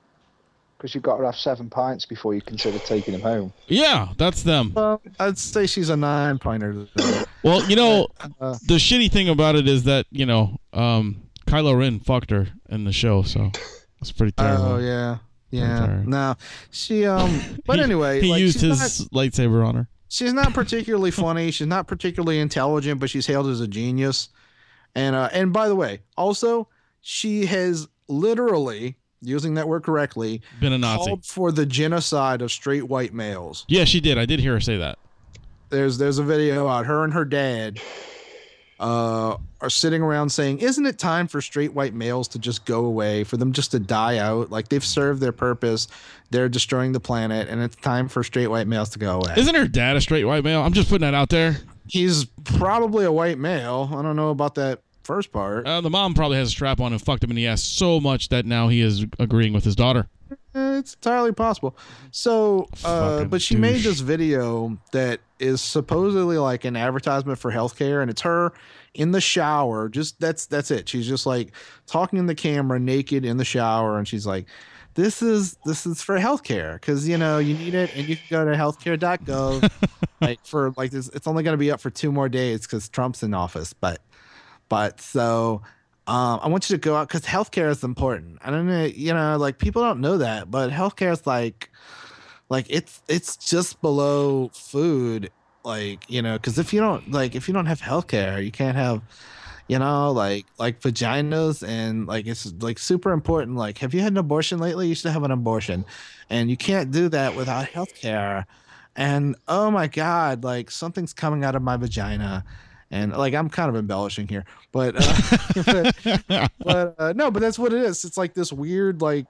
because you've got to have seven pints before you consider taking them home. Yeah, that's them. Well, I'd say she's a nine pinter. Well, you know, Uh, the shitty thing about it is that you know, um, Kylo Ren fucked her in the show, so it's pretty terrible. oh yeah, yeah. sorry. No, she um. But He- anyway, he like, used his not- lightsaber on her. she's not particularly funny. She's not particularly intelligent, but she's hailed as a genius. And uh, and by the way, also she has literally using that word correctly Been a Nazi. called for the genocide of straight white males. Yeah, she did. I did hear her say that. There's there's a video out her and her dad uh are sitting around saying, "Isn't it time for straight white males to just go away, for them just to die out? Like they've served their purpose, they're destroying the planet, and it's time for straight white males to go away." Isn't her dad a straight white male? I'm just putting that out there. He's probably a white male. I don't know about that first part. Uh, the mom probably has a strap on and fucked him in the ass so much that now he is agreeing with his daughter. Eh, it's entirely possible. So, uh, but she made this video that is supposedly like an advertisement for healthcare, and it's her in the shower. Just that's that's it. She's just like talking in the camera, naked in the shower, and she's like, "This is this is for healthcare because you know you need it, and you can go to healthcare.gov. like for like this, it's only going to be up for two more days because Trump's in office, but but so." Um, I want you to go out because healthcare is important. I don't know, you know, like people don't know that, but healthcare is like, like it's it's just below food. like you know because if you don't like if you don't have healthcare you can't have you know like like vaginas and like it's like super important like have you had an abortion lately you should have an abortion and you can't do that without healthcare and oh my god like something's coming out of my vagina and like i'm kind of embellishing here but uh, but, but uh, no but that's what it is it's like this weird like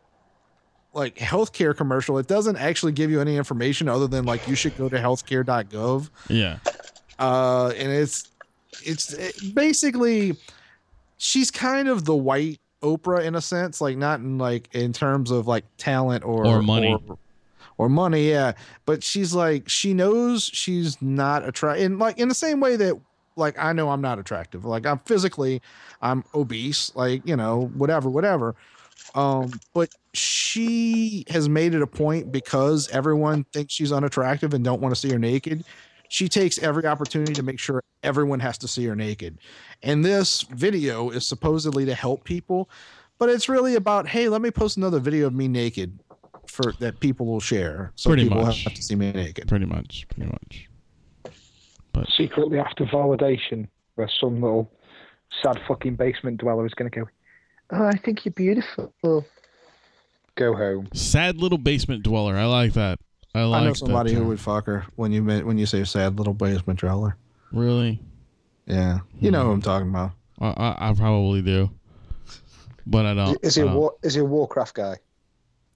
like healthcare commercial it doesn't actually give you any information other than like you should go to healthcare.gov Yeah. uh and it's it's it, basically she's kind of the white oprah in a sense like not in like in terms of like talent or Or money. or, or money yeah but she's like she knows she's not attractive And like in the same way that like i know i'm not attractive like i'm physically i'm obese like you know whatever whatever um but she has made it a point because everyone thinks she's unattractive and don't want to see her naked she takes every opportunity to make sure everyone has to see her naked. And this video is supposedly to help people, but it's really about, hey, let me post another video of me naked for that people will share. So Pretty people much. have to see me naked. Pretty much. Pretty much. Secretly after validation, where some little sad fucking basement dweller is going to go, Oh, I think you're beautiful. Go home. Sad little basement dweller. I like that. I like I know that somebody who would fuck her when you meant, when you say sad little basement dweller. Really? Yeah, you know who hmm. I'm talking about. I, I, I probably do. But I don't. Is he I a uh, don't. war, is he a Warcraft guy?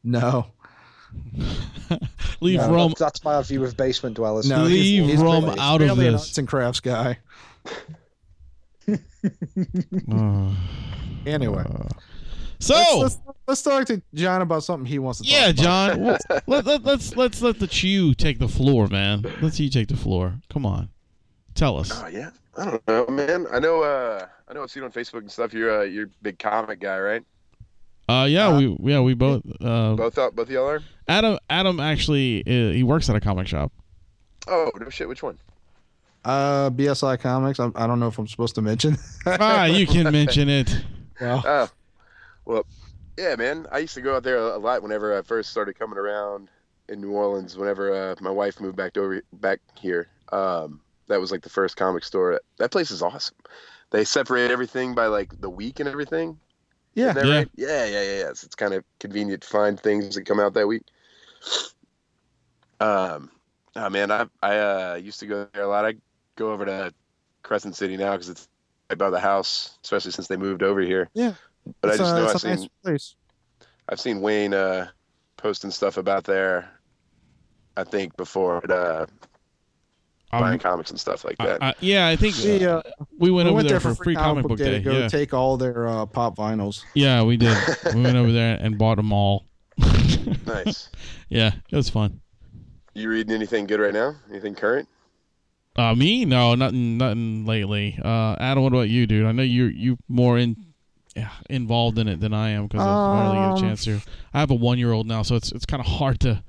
No, Leave No, Rome. that's, that's my view of basement dwellers. no, Leave he's, he's Rome really- out of really an this. arts and crafts guy. Uh, Anyway, so let's, let's, let's talk to John about something he wants to talk about. yeah, about. John. well, let, let, let's let's let the Chew take the floor, man. Let's you take the floor. Come on, tell us. Oh yeah, I don't know, man. I know. Uh, I know. I've seen on Facebook and stuff. You're uh, you're a big comic guy, right? Uh, yeah, we yeah we both. Uh, Both out, both of y'all are. Adam Adam actually uh, he works at a comic shop. Oh no shit. Which one? Uh, BSI Comics. I, I don't know if I'm supposed to mention. ah, you can mention it. well, Oh, well, yeah, man. I used to go out there a lot whenever I first started coming around in New Orleans. Whenever uh, my wife moved back over back here, um, that was like the first comic store. That place is awesome. They separate everything by like the week and everything. Yeah. Yeah. right? Yeah, yeah, yeah, yeah. So it's kind of convenient to find things that come out that week. Um, oh man, I I uh, used to go there a lot. I go over to Crescent City now because it's right by the house, especially since they moved over here. Yeah. But I just uh, know I've a nice seen place. I've seen Wayne uh, posting stuff about there. I think before uh, buying Um, comics and stuff like that. I- yeah, I think We, uh, we went we over went there there for free comic book day. to go Yeah, take all their uh, pop vinyls. yeah, we did. we went over there and bought them all. nice. Yeah, it was fun. You reading anything good right now? Anything current? Uh, me? No, nothing, nothing lately. Uh, Adam, what about you, dude? I know you you more in yeah, involved in it than I am because I barely get Um, a chance to. I have a one year old now, so it's it's kind of hard to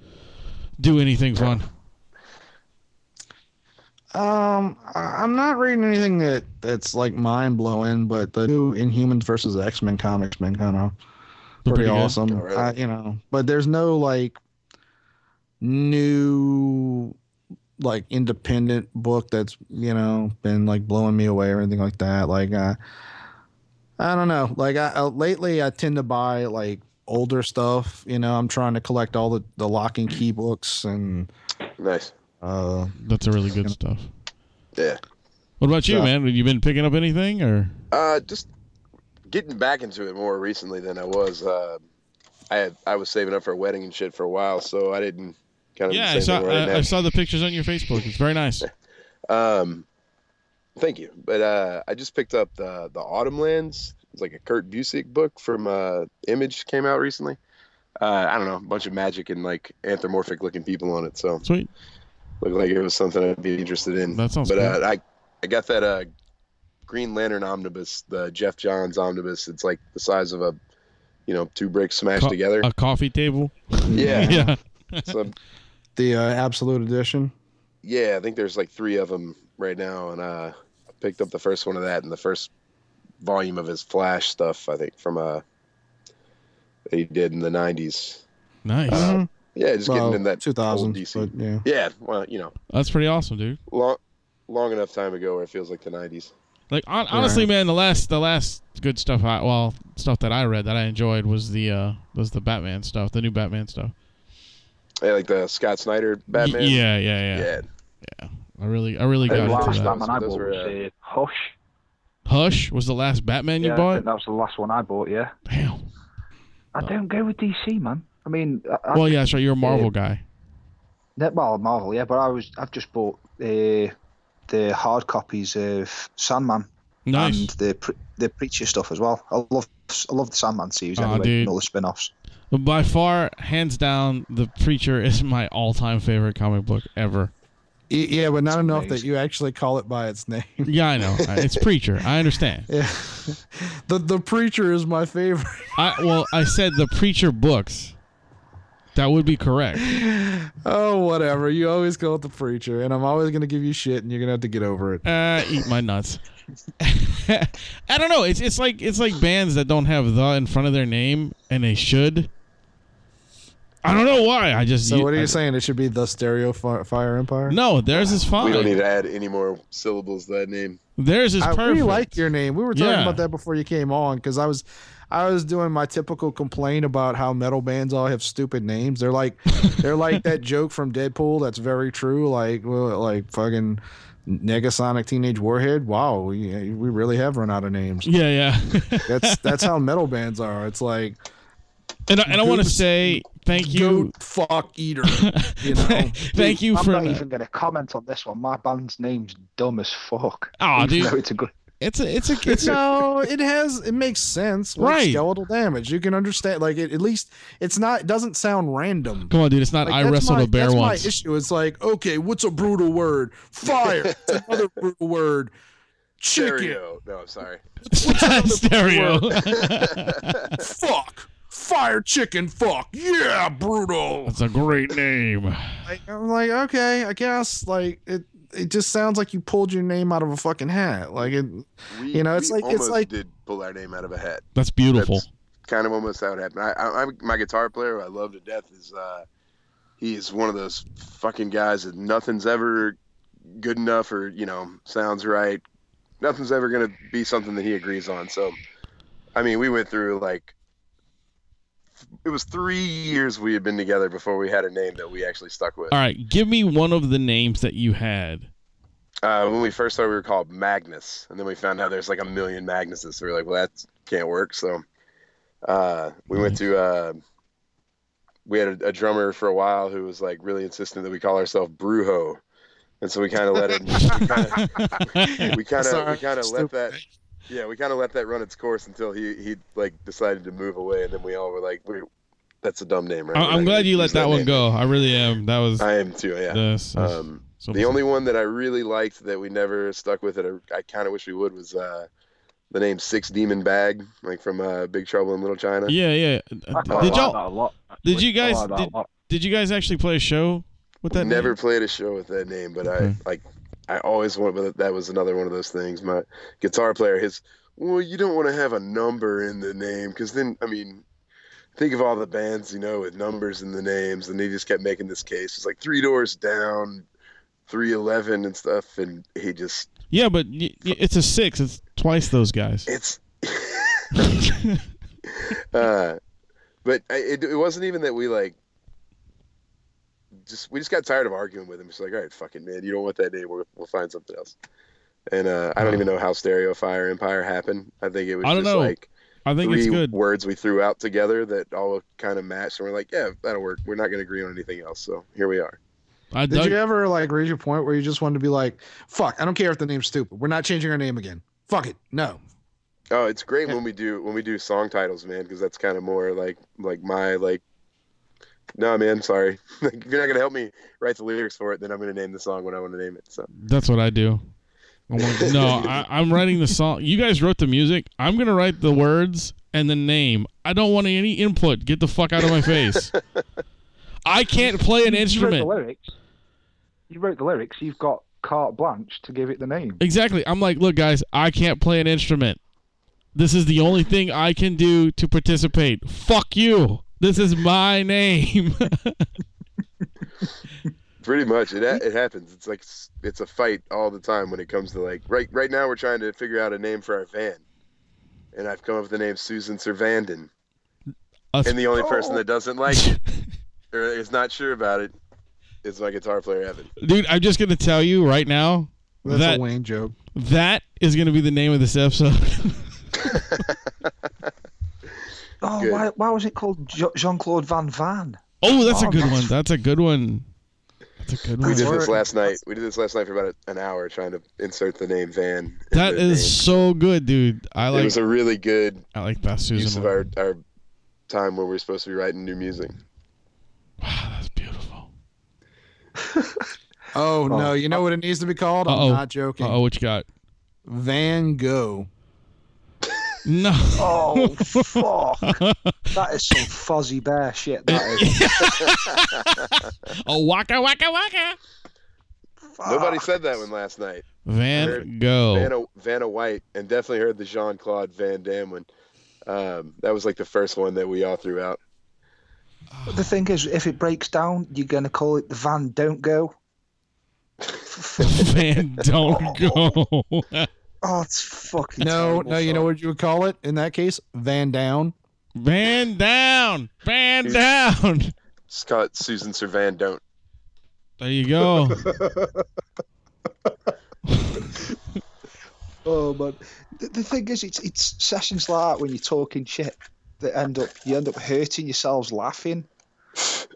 do anything fun. Um, I- I'm not reading anything that that's like mind blowing, but the new Inhumans versus X Men comics been kind of pretty, pretty awesome. Oh. I, you know, but there's no like new like independent book that's you know been like blowing me away or anything like that. Like, uh, I don't know. Like, I, uh, lately I tend to buy like older stuff. You know, I'm trying to collect all the the Locke & Key books and Nice. Uh That's a really good stuff. Yeah. What about you, So- man? Have you been picking up anything or? Uh, just getting back into it more recently than I was. Uh, I had I was saving up for a wedding and shit for a while, so I didn't kind of Yeah, I saw right I, I saw the pictures on your Facebook. It's very nice. Um, thank you. But uh, I just picked up the the Autumnlands. It's like a Kurt Busiek book from uh, Image came out recently. Uh, I don't know, a bunch of magic and like anthropomorphic looking people on it. So Sweet. Looked like it was something I'd be interested in. That sounds but cool. uh, I I got that uh, Green Lantern omnibus, the Geoff Johns omnibus. It's like the size of a you know two bricks smashed Co- together. A coffee table. yeah. yeah. So the uh, Absolute Edition. yeah, I think there's like three of them right now, and uh, I picked up the first one of that and the first volume of his Flash stuff. I think from uh that he did in the '90s. Nice. Uh, Yeah, just Well, getting in that 2000, DC. but yeah. Yeah, well, you know, That's pretty awesome, dude. long long enough time ago where it feels like the '90s. Like on, honestly, man, the last the last good stuff, I, well, stuff that I read that I enjoyed was the uh was the Batman stuff, the new Batman stuff. Yeah, like the Scott Snyder Y- Batman. yeah, yeah, yeah, yeah. I really, I really The got last into that. Batman I Those bought were, was uh, Hush. Hush was the last Batman you yeah, I bought. think that was the last one I bought. Yeah, Damn. I don't go with DC, man. I mean, I, I Well, yeah, that's right. You're a Marvel Uh, guy. Ne- Well, Marvel, yeah, but I was I've just bought uh, the hard copies of Sandman Nice. and the pre- the Preacher stuff as well. I love I love the Sandman series Aw, anyway, dude. and all the spin-offs. By far, hands down, the Preacher is my all-time favorite comic book ever. Yeah, but not It's enough that you actually call it by its name. Yeah, I know. It's Preacher. I understand. Yeah. the the preacher is my favorite. I well, I said the Preacher books. That would be correct. Oh, whatever. You always call it the preacher, and I'm always gonna give you shit, and you're gonna have to get over it. Uh, eat my nuts. I don't know. It's it's like it's like bands that don't have the in front of their name and they should. I don't know why. I just So you- what are I- you saying? It should be the Stereo Fi- Fire Empire. No, theirs is fine. We don't need to add any more syllables to that name. theirs is I perfect. really like your name. We were talking Yeah. about that before you came on because I was, I was doing my typical complaint about how metal bands all have stupid names. They're like, they're like that joke from Deadpool. That's very true. Like, like fucking Negasonic Teenage Warhead. Wow, we we really have run out of names. Yeah, yeah. That's that's how metal bands are. It's like and I, and I want to say thank you. goat fuck eater. You know. thank you I'm for. not even going to comment on this one. My band's name's dumb as fuck. Aw, Even dude. It's a good. It's a it's a it's a, no, it has it makes sense. Like Right. skeletal damage. You can understand like it, at least it's not it doesn't sound random. Come on, dude. It's not. Like, I that's wrestled my, a bear that's once. my issue. It's like, okay, what's a brutal word? Fire. It's another brutal word. Chicken. Stereo. No, I'm sorry. Stereo. Fuck. Fire chicken fuck. Yeah, brutal. That's a great name. Like, I'm like, okay, I guess like it it just sounds like you pulled your name out of a fucking hat. Like it We, You know, it's we like- it's almost like- did pull our name out of a hat. That's beautiful. That's kind of almost how it happened. I, I, I'm my guitar player, who I love to death, is uh, he is one of those fucking guys that nothing's ever good enough or you know sounds right. Nothing's ever gonna be something that he agrees on. So, I mean, we went through like it was three years we had been together before we had a name that we actually stuck with. All right, give me one of the names that you had. Uh, when we first started, we were called Magnus, and then we found out there's like a million Magnuses. So we were like, well, that can't work. So uh, we went to. Uh, we had a, a drummer for a while who was like really insistent that we call ourselves Brujo, and so we kind of let it. We kind of, we kind of, Sorry, we kind of let that. Yeah, we kind of let that run its course until he he like decided to move away, and then we all were like, "Wait, that's a dumb name, right?" I- We're I'm not glad you let use that one name." go. I really am. That was I am too. Yeah. this. Um, so- the only one that I really liked that we never stuck with it, I, I kind of wish we would, was uh, the name Six Demon Bag, like from uh, Big Trouble in Little China. Yeah, yeah. I Did y'all? a lot. Did you guys- I like that did- Did you guys actually play a show with that? Never name? played a show with that name, but Okay. I like. I always wanted. But that was another one of those things. My guitar player, his. Well, you don't want to have a number in the name because then, I mean, think of all the bands you know with numbers in the names, and he just kept making this case. It's like Three Doors Down, Three Eleven, and stuff, and he just. Yeah, but y- it's a six. It's twice those guys. It's. uh, but I, it, it wasn't even that we like. Just we just got tired of arguing with him. It's like, all right, fucking man, you don't want that name. We'll, we'll find something else. And uh, I don't even know how Stereo Fire Empire happened. I think it was I don't just know. like I think three it's good. words we threw out together that all kind of matched, and we're like, yeah, that'll work. We're not going to agree on anything else, so here we are. I Did dug. you ever like reach a point where you just wanted to be like, fuck, I don't care if the name's stupid. We're not changing our name again. Fuck it. No. Oh, it's great Yeah. when we do when we do song titles, man, because that's kind of more like like my like. No, man, sorry. if you're not gonna help me write the lyrics for it, then I'm gonna name the song when I want to name it. So That's what I do. I want- no, I, I'm writing the song. You guys wrote the music. I'm gonna write the words and the name. I don't want any input. Get the fuck out of my face. I can't play an You wrote the instrument. lyrics. You wrote the lyrics. You've got carte blanche to give it the name. Exactly. I'm like, look, guys, I can't play an instrument. This is the only thing I can do to participate. Fuck you. This is my name. Pretty much, it it happens. It's like it's a fight all the time when it comes to like right right now we're trying to figure out a name for our van, and I've come up with the name Susan Servandon, Us- and the only person that doesn't like it or is not sure about it is my guitar player Evan. Dude, I'm just gonna tell you right now That's that a Wayne joke. that is gonna be the name of this episode. Oh, Good. why, why was it called Jean Claude Van Van? oh, that's a Oh, good that's- one. That's a good one. That's a good one. We did this last night. We did this last night for about an hour trying to insert the name Van. That into the is name. so good, dude. I like. it was a really good I like that use Susan. of our our time where we're supposed to be writing new music. Wow, that's beautiful. Oh, no, oh. you know what it needs to be called? I'm Uh-oh. not joking. Oh, what you got? Van Gogh. No. Oh, fuck. that is some fuzzy bear shit, that is. oh, waka waka waka. Nobody said that one last night. Van heard Gogh. Vanna, Vanna White, and definitely heard the Jean Claude Van Damme one. Um, that was like the first one that we all threw out. But the thing is, if it breaks down, you're going to call it the van don't go. Van don't go. Oh, it's fucking No, terrible no, you know what you would call it in that case? Van Down. Van down. Van down. Scott call it Susan Servan Don't. There you go. Oh, but the, the thing is, it's it's sessions like that when you're talking shit that end up you end up hurting yourselves laughing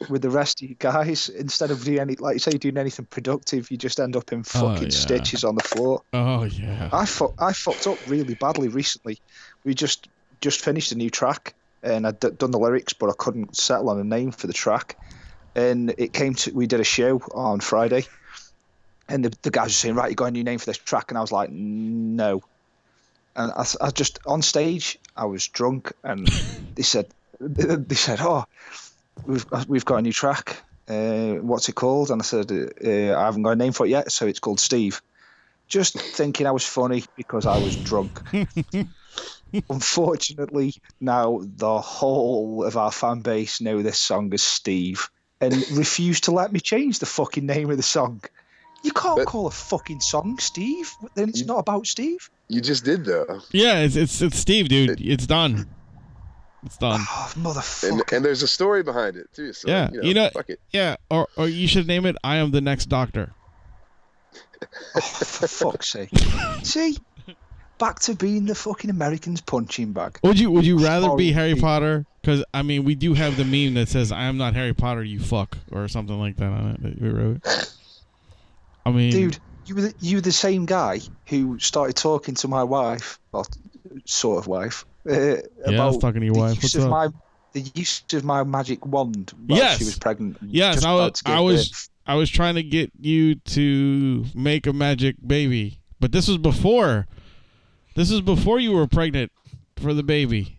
with the rest of you guys instead of doing any like you say doing anything productive. You just end up in oh, fucking yeah. stitches on the floor. Oh yeah. I fu- I fucked up really badly recently. We just just finished a new track and I'd d- done the lyrics, but I couldn't settle on a name for the track. And it came to we did a show on Friday, and the, the guys were saying, "Right, you got a new name for this track?" And I was like, "No." And I, I just on stage, I was drunk, and they said, "They said, oh, we've we've got a new track. Uh, what's it called?" And I said, uh, "I haven't got a name for it yet, so it's called Steve." Just thinking I was funny because I was drunk. Unfortunately, now the whole of our fan base know this song as Steve and refuse to let me change the fucking name of the song. You can't But- call a fucking song Steve. Then it's not about Steve. You just did though, Yeah, it's it's it's Steve, dude. It's done. It's done. Oh, and motherfucker. and there's a story behind it too. So Yeah, you know, you know- fuck it. Yeah, or or you should name it I am the next doctor. Oh, for fuck's sake. See? Back to being the fucking Americans punching bag. Would you would you rather be Harry Potter? Because I mean, we do have the meme that says "I am not Harry Potter, you fuck" or something like that on it that we wrote. I mean, Dude, you were the, you were the same guy who started talking to my wife, well, sort of wife, uh, yeah, I was talking to your wife. What's up? my the use of my magic wand while Yes. she was pregnant. Yes, I was- about to give I was- birth. I was trying to get you to make a magic baby, but this was before. This was before you were pregnant for the baby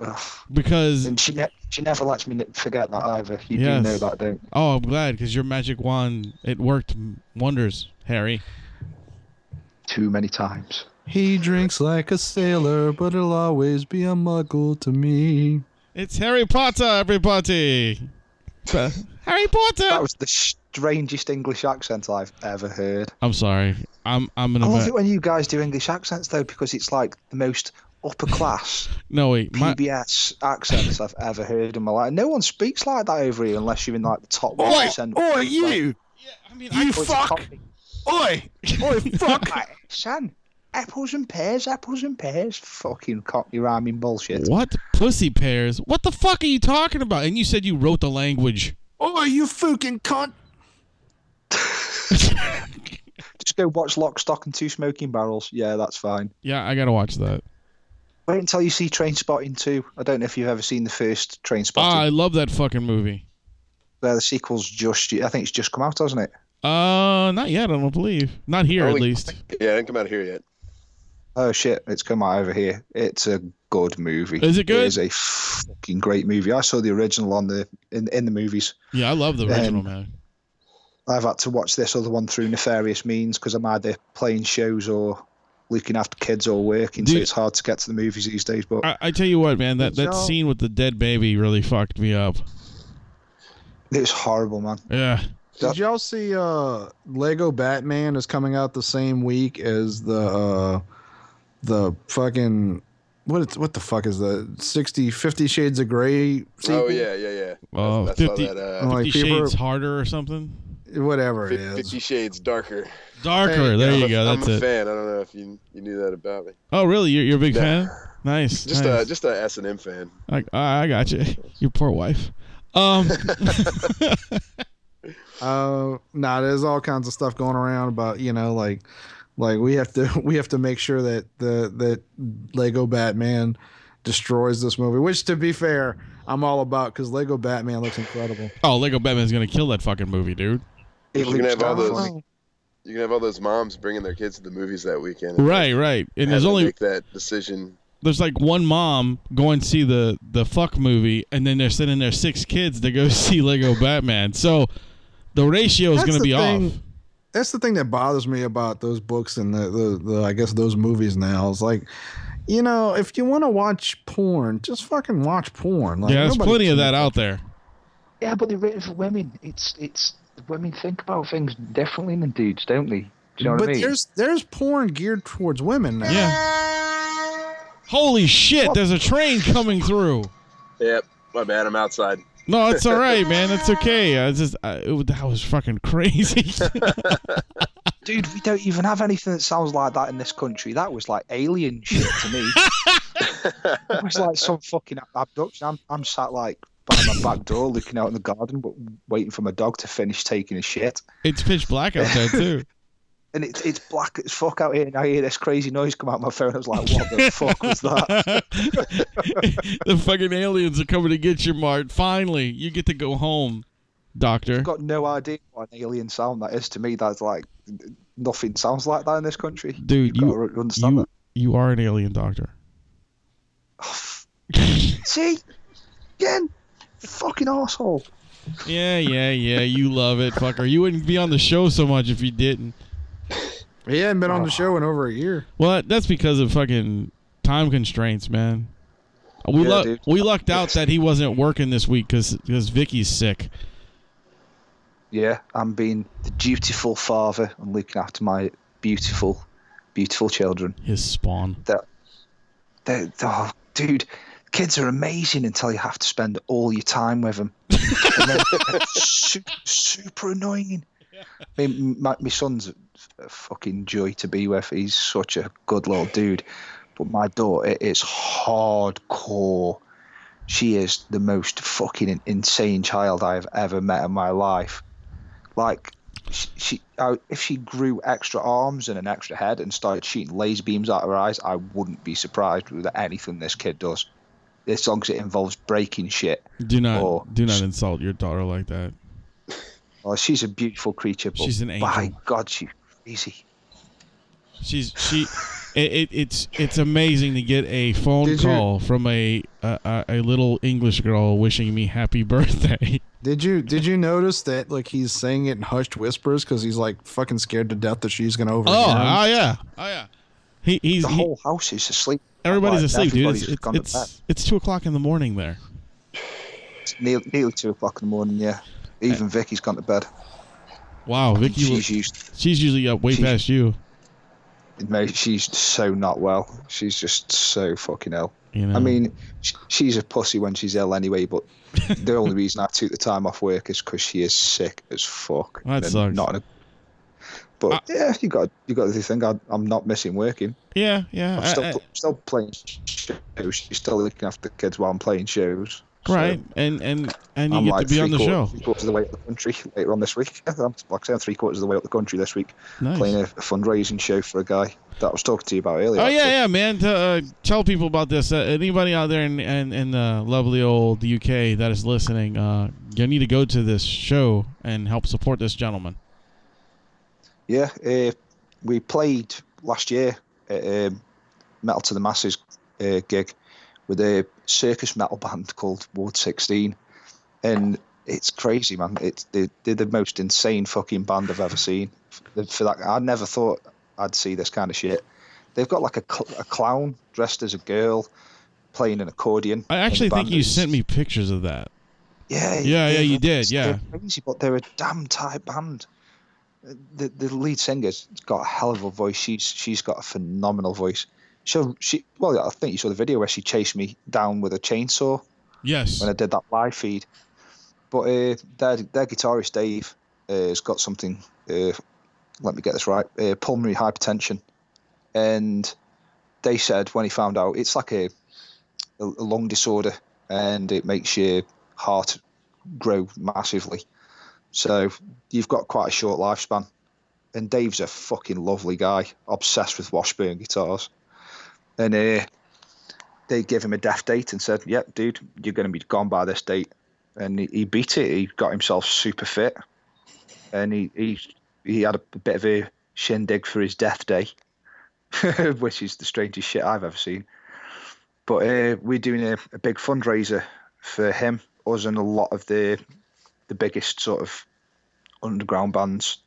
Ugh. because And she ne- she never lets me forget that either. You Yes. do know that, don't you? oh, I'm glad because your magic wand it worked wonders, Harry. Too many times. He drinks like a sailor, but he'll always be a muggle to me. It's Harry Potter, everybody. Harry Potter. That was the strangest English accent I've ever heard. I'm sorry. I'm I'm an I love it when you guys do English accents though, because it's like the most upper class No wait, my PBS accents I've ever heard in my life. No one speaks like that over here unless you're in like the top one Oi, percent. oi, you, I mean you fuck, oi, oi, fuck. son. Apples and pears, apples and pears. Fucking cockney rhyming bullshit. what pussy pears? What the fuck are you talking about? And you said you wrote the language. Oh, you fucking cunt. Just go watch Lock, Stock, and Two Smoking Barrels. Yeah, that's fine. Yeah, I gotta watch that. Wait until you see Trainspotting 2. I don't know if you've ever seen the first Train Ah, I love that fucking movie. Where the sequel's just, I think it's just come out, hasn't it? Uh, not yet. I don't believe. Not here, Oh, at we- least. Yeah, it didn't come out here yet. Oh shit, it's come out over here. It's a good movie. Is it good? It is a fucking great movie. I saw the original on the in in the movies. Yeah, I love the original Um, man. I've had to watch this other one through nefarious means because I'm either playing shows or looking after kids or working, so it's hard to get to the movies these days. But I, I tell you what, man, that, that Y'all- scene with the dead baby really fucked me up. it was horrible, man. Yeah. Did y'all see uh Lego Batman is coming out the same week as the uh the fucking what what the fuck is the 60 50 shades of gray sequel? Oh yeah, yeah, yeah. Oh, I, I 50 saw that. Uh, like Fifty people Shades are- Harder or something? whatever it Fif- is. Fifty Shades Darker. Darker. there I'm you a- go. I'm That's a it. fan. I don't know if you you knew that about me. Oh, really? You're, you're a big Yeah. fan? Nice. Just nice. a just a S and M fan. I, I got you. Your poor wife. Um, Uh, nah, there's all kinds of stuff going around about you know like like we have to we have to make sure that the that Lego Batman destroys this movie. Which to be fair, I'm all about because Lego Batman looks incredible. oh, Lego Batman's gonna kill that fucking movie, dude. It You're gonna have all those- You can have all those moms bringing their kids to the movies that weekend. Right, right. And there's only make that decision. there's like one mom going to see the the fuck movie, and then they're sending their six kids to go see Lego Batman. So the ratio is gonna be thing. off. That's the thing that bothers me about those books and the, the, the I guess those movies now. is like, you know, if you want to watch porn, just fucking watch porn. Like, yeah, there's plenty of that out there. Yeah, but they're written for women. It's it's women think about things differently than dudes, don't they? Do you know but what I mean? there's there's porn geared towards women now. Yeah. Holy shit! There's a train coming through. Yep. My bad. I'm outside. No, it's all right, man. It's okay. I just I, it, that was fucking crazy. Dude, we don't even have anything that sounds like that in this country. That was like alien shit to me. it was like some fucking abduction. I'm, I'm sat like by my back door looking out in the garden, but waiting for my dog to finish taking a shit. it's pitch black out there too. And it's it's black as fuck out here, and I hear this crazy noise come out my phone. I was like, "What the fuck was that?" the fucking aliens are coming to get you, Mart. Finally, you get to go home, Doctor. I've got no idea what an alien sound that is to me. That's like nothing sounds like that in this country. Dude, You've you understand you you are an alien, Doctor. that. See, again, fucking asshole. Yeah, yeah, yeah. You love it, fucker. You wouldn't be on the show so much if you didn't. He hadn't been on the ah. show in over a year. Well, that's because of fucking time constraints, man. We Yeah, luck we lucked out that he wasn't working this week because because Vicky's sick. Yeah, I'm being the dutiful father and looking after my beautiful, beautiful children. His spawn. They're, oh, dude, kids are amazing until you have to spend all your time with them. and then they're super annoying. I mean, my, my son's a fucking joy to be with. He's such a good little dude. But my daughter is hardcore. She is the most fucking insane child I've ever met in my life. Like, she, she I, if she grew extra arms and an extra head and started shooting laser beams out of her eyes, I wouldn't be surprised with anything this kid does. As long as it involves breaking shit. Do not Oh. do not insult your daughter like that. Oh, she's a beautiful creature, but She's an my angel. God, she's crazy. She's she. It, it, it's it's amazing to get a phone Did you- call from a, a a a little English girl wishing me happy birthday. Did you did you notice that like he's saying it in hushed whispers because he's like fucking scared to death that she's gonna overhear Oh, oh yeah, oh yeah. He he's The he, whole house is asleep. everybody's Like, asleep, dude. It's it's, gone to it's bed. it's two o'clock in the morning there. It's nearly, nearly two o'clock in the morning. Yeah, even Vicky's gone to bed. Wow, Vicky, she's she's, used. she's usually up way she's- past you. She's so not well. She's just so fucking ill. You know. I mean, she's a pussy when she's ill anyway. But the only reason I took the time off work is because she is sick as fuck. That and sucks. Not a, but Uh, yeah, you got you got to think I, I'm not missing working. yeah, yeah. I'm still I- pl- still playing shows. She's still looking after the kids while I'm playing shows. So right, and and and you I'm get like to be on the show. Three quarters of the way up the country later on this week. I'm, like I say, I'm three quarters of the way up the country this week, Nice. playing a, a fundraising show for a guy that I was talking to you about earlier. Oh yeah, actually. yeah, man. To, uh, tell people about this. Uh, anybody out there in, in in the lovely old UK that is listening, uh, you need to go to this show and help support this gentleman. Yeah, uh, we played last year at um, Metal to the Masses uh, gig with a circus metal band called Ward 16. And it's crazy, man. It's they, they're the most insane fucking band I've ever seen. For for that, I never thought I'd see this kind of shit. they've got like a, cl- a clown dressed as a girl playing an accordion. I actually think you sent me pictures of that. Yeah, Yeah, yeah, you did, yeah. crazy, but they're a damn tight band. The the lead singer's got a hell of a voice. She's she's got a phenomenal voice. She she well, I think you saw the video where she chased me down with a chainsaw Yes. when I did that live feed. But uh, their their guitarist Dave uh, has got something. Uh, let me get this right: uh, pulmonary hypertension, and they said when he found out it's like a a, a lung disorder, and it makes your heart grow massively. So you've got quite a short lifespan. And Dave's a fucking lovely guy, obsessed with Washburn guitars. And uh, they gave him a death date and said, "Yep, dude, you're going to be gone by this date." And he, he beat it. He got himself super fit, and he he he had a bit of a shindig for his death day, which is the strangest shit I've ever seen. But uh, we're doing a, a big fundraiser for him, us, and a lot of the the biggest sort of underground bands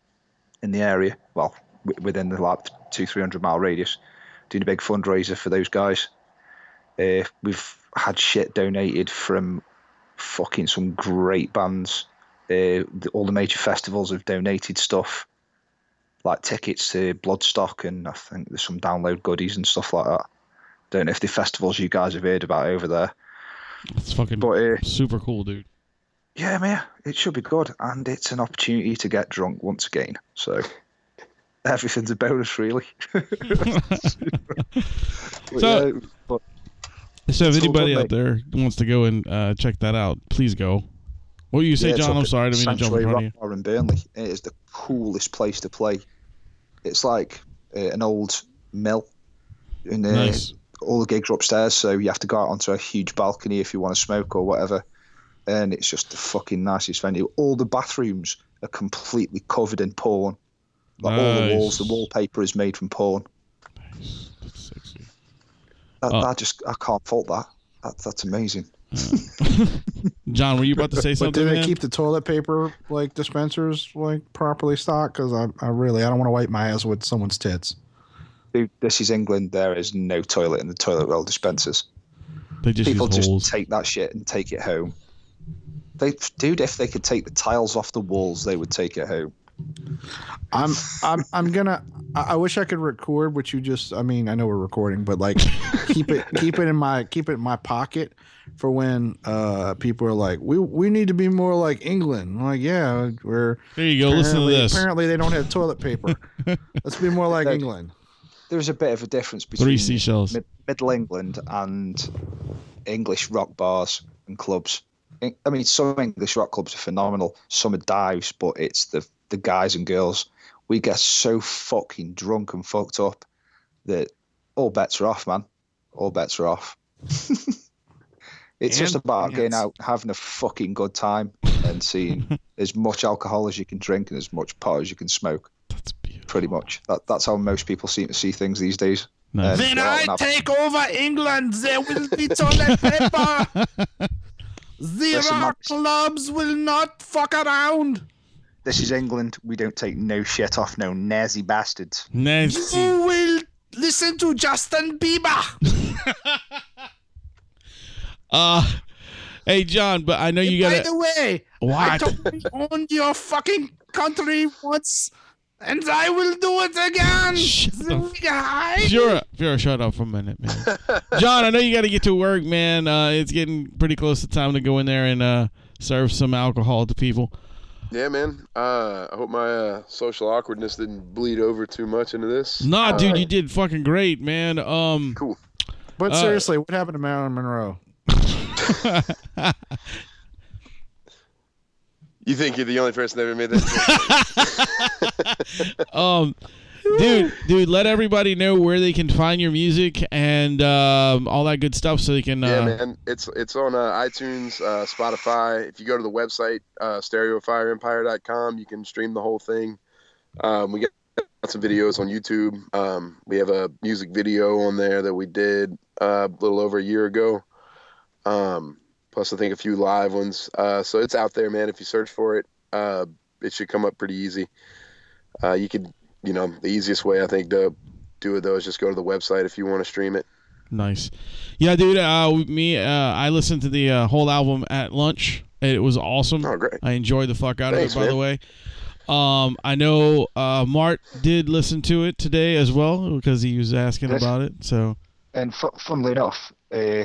in the area. Well, w- within the like two three hundred mile radius, doing a big fundraiser for those guys. Uh, we've had shit donated from fucking some great bands. Uh, the, all the major festivals have donated stuff, like tickets to Bloodstock, and I think there's some download goodies and stuff like that. Don't know if the festivals you guys have heard about over there, It's fucking but uh, super cool, dude. yeah, man, it should be good, and it's an opportunity to get drunk once again. So everything's a bonus, really. So- yeah, but So if anybody out there wants to go and uh, check that out, please go. What do you say, Yeah, John? I'm sorry, I didn't mean to jump in front of you. In Burnley. It is the coolest place to play. It's like uh, an old mill, and uh, Nice. all the gigs are upstairs, so you have to go out onto a huge balcony if you want to smoke or whatever. And it's just the fucking nicest venue. All the bathrooms are completely covered in porn. Like all the walls, the wallpaper is made from porn. That's sexy. That, Oh. that just I can't fault that. that that's amazing. John, were you about to say something? But something? do they man? keep the toilet paper like dispensers like properly stocked? Because I, I really I don't want to wipe my ass with someone's tits. Dude, this is England. There is no toilet in the toilet roll dispensers. they just people just holes. take that shit and take it home. They, dude, if they could take the tiles off the walls, they would take it home. I'm I'm I'm gonna. I, I wish I could record what you just. I mean, I know we're recording, but like, keep it keep it in my keep it in my pocket for when uh people are like, we we need to be more like England. I'm like, yeah, we're there you go. Listen to apparently, this. apparently they don't have toilet paper. Let's be more like Like- England. There's a bit of a difference between Three seashells. Mid- Middle England and English rock bars and clubs. I I mean, some English rock clubs are phenomenal. Some are dives, but it's the the guys and girls. We get so fucking drunk and fucked up that all bets are off, man. All bets are off. it's just And about getting out, having a fucking good time, and seeing as much alcohol as you can drink and as much pot as you can smoke. That's beautiful. Pretty much. That, that's how most people seem to see things these days. Nice. And go out and have- over England, there will be toilet paper. The Listen, rock clubs will not fuck around. This is England. We don't take no shit off no nazi bastards. Nazi. You will listen to Justin Bieber. Uh, hey, John, but I know you By got to. By the way, I What? totally owned your fucking country once, and I will do it again. Shut the Guy. Sure, sure. Shut up for a minute, man. John, I know you got to get to work, man. Uh, it's getting pretty close to time to go in there and uh, serve some alcohol to people. Yeah, man. Uh, I hope my uh, social awkwardness didn't bleed over too much into this. Nah, Uh, dude, you did fucking great, man. Um, Cool. But Uh, seriously, what happened to Marilyn Monroe? You think you're the only person that ever made that? um, dude, dude, let everybody know where they can find your music and um, all that good stuff, so they can. Uh, yeah, man. It's it's on uh, iTunes, uh, Spotify. If you go to the website, uh, StereoFireEmpire.com, you can stream the whole thing. Um, we got some videos on YouTube. Um, we have a music video on there that we did uh, a little over a year ago. Um, plus, I think a few live ones. Uh, so it's out there, man. If you search for it, uh, it should come up pretty easy. Uh, you could, you know, the easiest way I think to do it though is just go to the website if you want to stream it. Nice. Yeah, dude. Uh, me, uh, I listened to the uh, whole album at lunch. It was awesome. Oh, great. I enjoyed the fuck out Thanks, of it. By the way, um, I know uh, Mart did listen to it today as well because he was asking Yes. about it. So And fu- funnily enough, uh,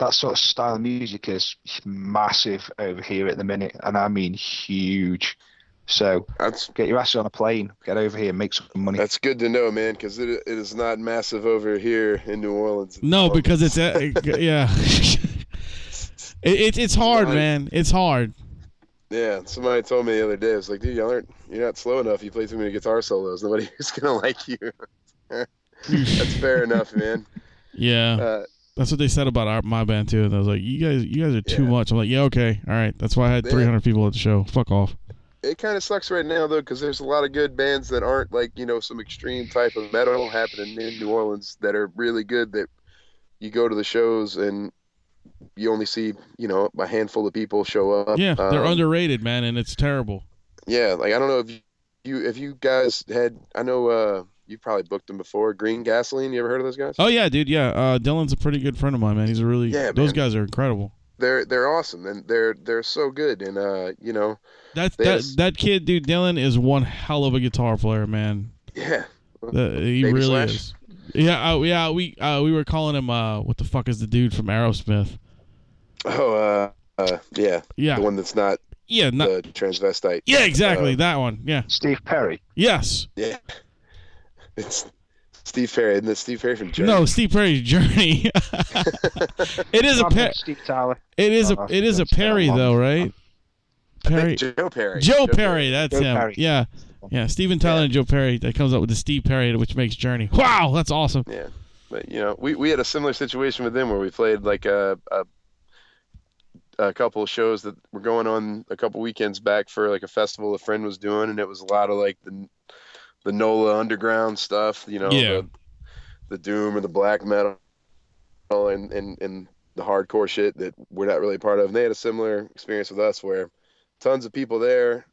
that sort of style of music is massive over here at the minute, and I mean huge. So That's get your ass on a plane, get over here, make some money. that's good to know, man, because it, it is not massive over here in New Orleans. no, Well, because it's uh, yeah. it, it, it's hard, Right. man. It's hard. Yeah, somebody told me the other day, I was like, dude, y'all aren't, you're not slow enough. You play too many guitar solos. Nobody's gonna like you. That's fair enough, man. Yeah, Uh, that's what they said about our, my band too. And I was like, you guys, you guys are too Yeah. much. I'm like, yeah, okay, all right. That's why I had Yeah. 300 people at the show. Fuck off. it kind of sucks right now though, because there's a lot of good bands that aren't like you know some extreme type of metal happening in New Orleans that are really good. That you go to the shows and you only see you know a handful of people show up. Yeah, they're Um, underrated, man, and it's terrible. Yeah, like I don't know if you if you guys had I know uh you probably booked them before. Green Gasoline, you ever heard of those guys? Oh yeah, dude. Yeah, uh, Dylan's a pretty good friend of mine, man. He's a really. Yeah, those man. guys are incredible. They're they're awesome and they're they're so good and uh you know That that had a s- that kid, dude, Dylan is one hell of a guitar player, man. yeah The- he Baby really Slash? is. Yeah, uh, yeah. We uh, we were calling him. Uh, what the fuck is the dude from Aerosmith? oh uh, uh yeah Yeah, the one that's not yeah, not, the transvestite yeah, exactly uh, that one. Yeah, Steve Perry. yes. yeah it's Steve Perry and the Steve Perry from Journey. No, Steve Perry's Journey. it is a I'm per- Steve Tyler. it is a Oh, it is a that's been a Perry though, right? I think Perry, Joe Perry Joe Perry, that's Joe him. Perry. Yeah, yeah. Steven Tyler Yeah. and Joe Perry. That comes up with the Steve Perry, which makes Journey. Wow, that's awesome. Yeah, but you know, we, we had a similar situation with them where we played like a, a a couple of shows that were going on a couple weekends back for like a festival a friend was doing, and it was a lot of like the the NOLA underground stuff, you know, Yeah. the, the doom or the black metal, and and and the hardcore shit that we're not really part of. And they had a similar experience with us where tons of people there,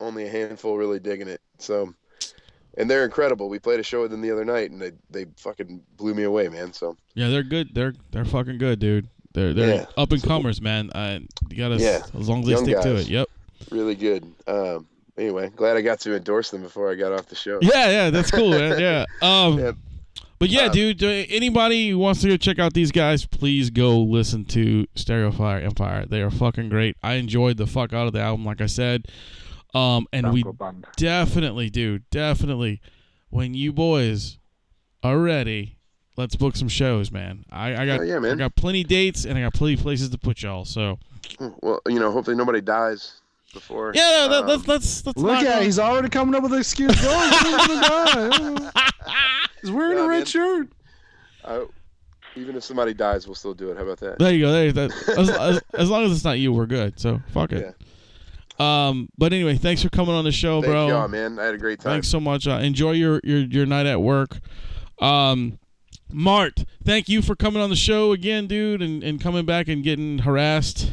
only a handful really digging it. So and they're incredible. We played a show with them the other night, and they they fucking blew me away, man. So Yeah, they're good. They're they're fucking good, dude. They're they're Yeah. up and comers, man. Uh, you gotta Yeah. as long as they Young stick to it. Yep. really good. Um, anyway, glad I got to endorse them before I got off the show. Yeah, yeah, that's cool, man. Yeah. Um, Yeah. but yeah, Um, dude. uh, Anybody who wants to go check out these guys, please go listen to Stereo Fire Empire. They are fucking great. I enjoyed the fuck out of the album, like I said. Um, and Damn we band. definitely, dude, definitely. When you boys are ready, let's book some shows, man. I, I got Oh, yeah, I got plenty dates and I got plenty places to put y'all. So Well, you know, hopefully nobody dies before. yeah, that, um, let's let's let's Look at go- it, he's already coming up with an excuse. Oh, he's gonna. He's wearing Yeah, a red man. shirt. I- even if somebody dies, we'll still do it. How about that? There you go. There, you- that, as, as, as long as it's not you, we're good. So fuck it. Um, but anyway, thanks for coming on the show, Thank bro. y'all, man. I had a great time. Thanks so much. Uh, enjoy your, your your night at work. Um, Mart, thank you for coming on the show again, dude, and, and coming back and getting harassed.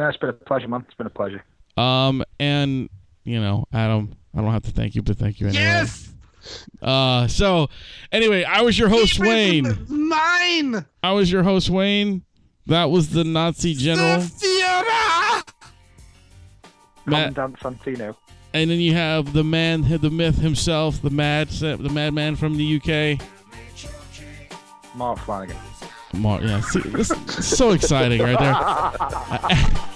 No, it's been a pleasure, man. It's been a pleasure. Um, and you know, Adam, I don't have to thank you, but thank you anyway. Yes. Uh, so anyway, I was your host, Wayne. Mine. I was your host, Wayne. That was the Nazi general. Matt, Commandant Santino. and then you have the man, the myth himself, the mad, the madman from the UK. Mark Flannagan. Mark, yeah, see, this is so exciting right there.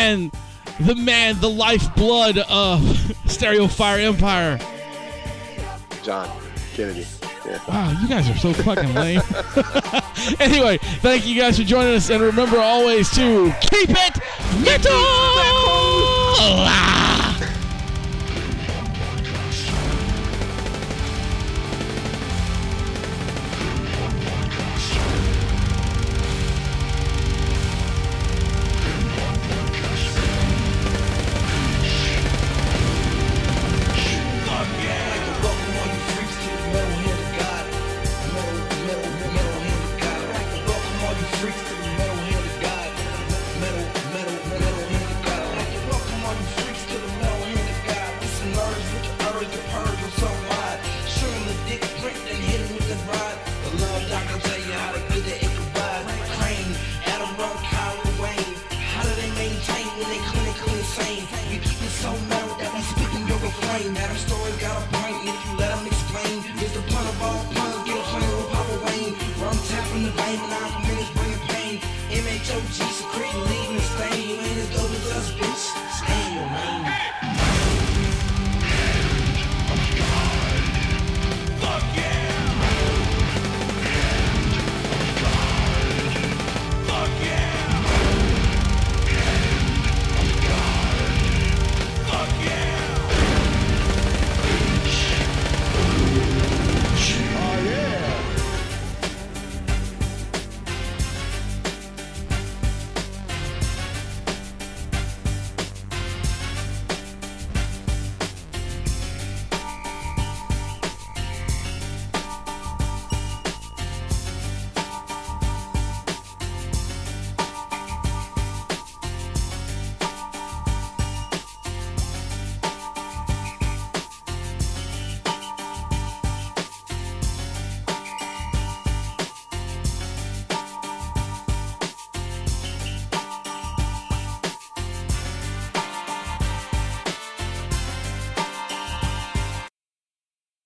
and the man, the lifeblood of Stereo Fire Empire. John Kennedy. Yeah. Wow, you guys are so fucking lame. anyway, thank you guys for joining us, and remember always to keep it metal. Ah!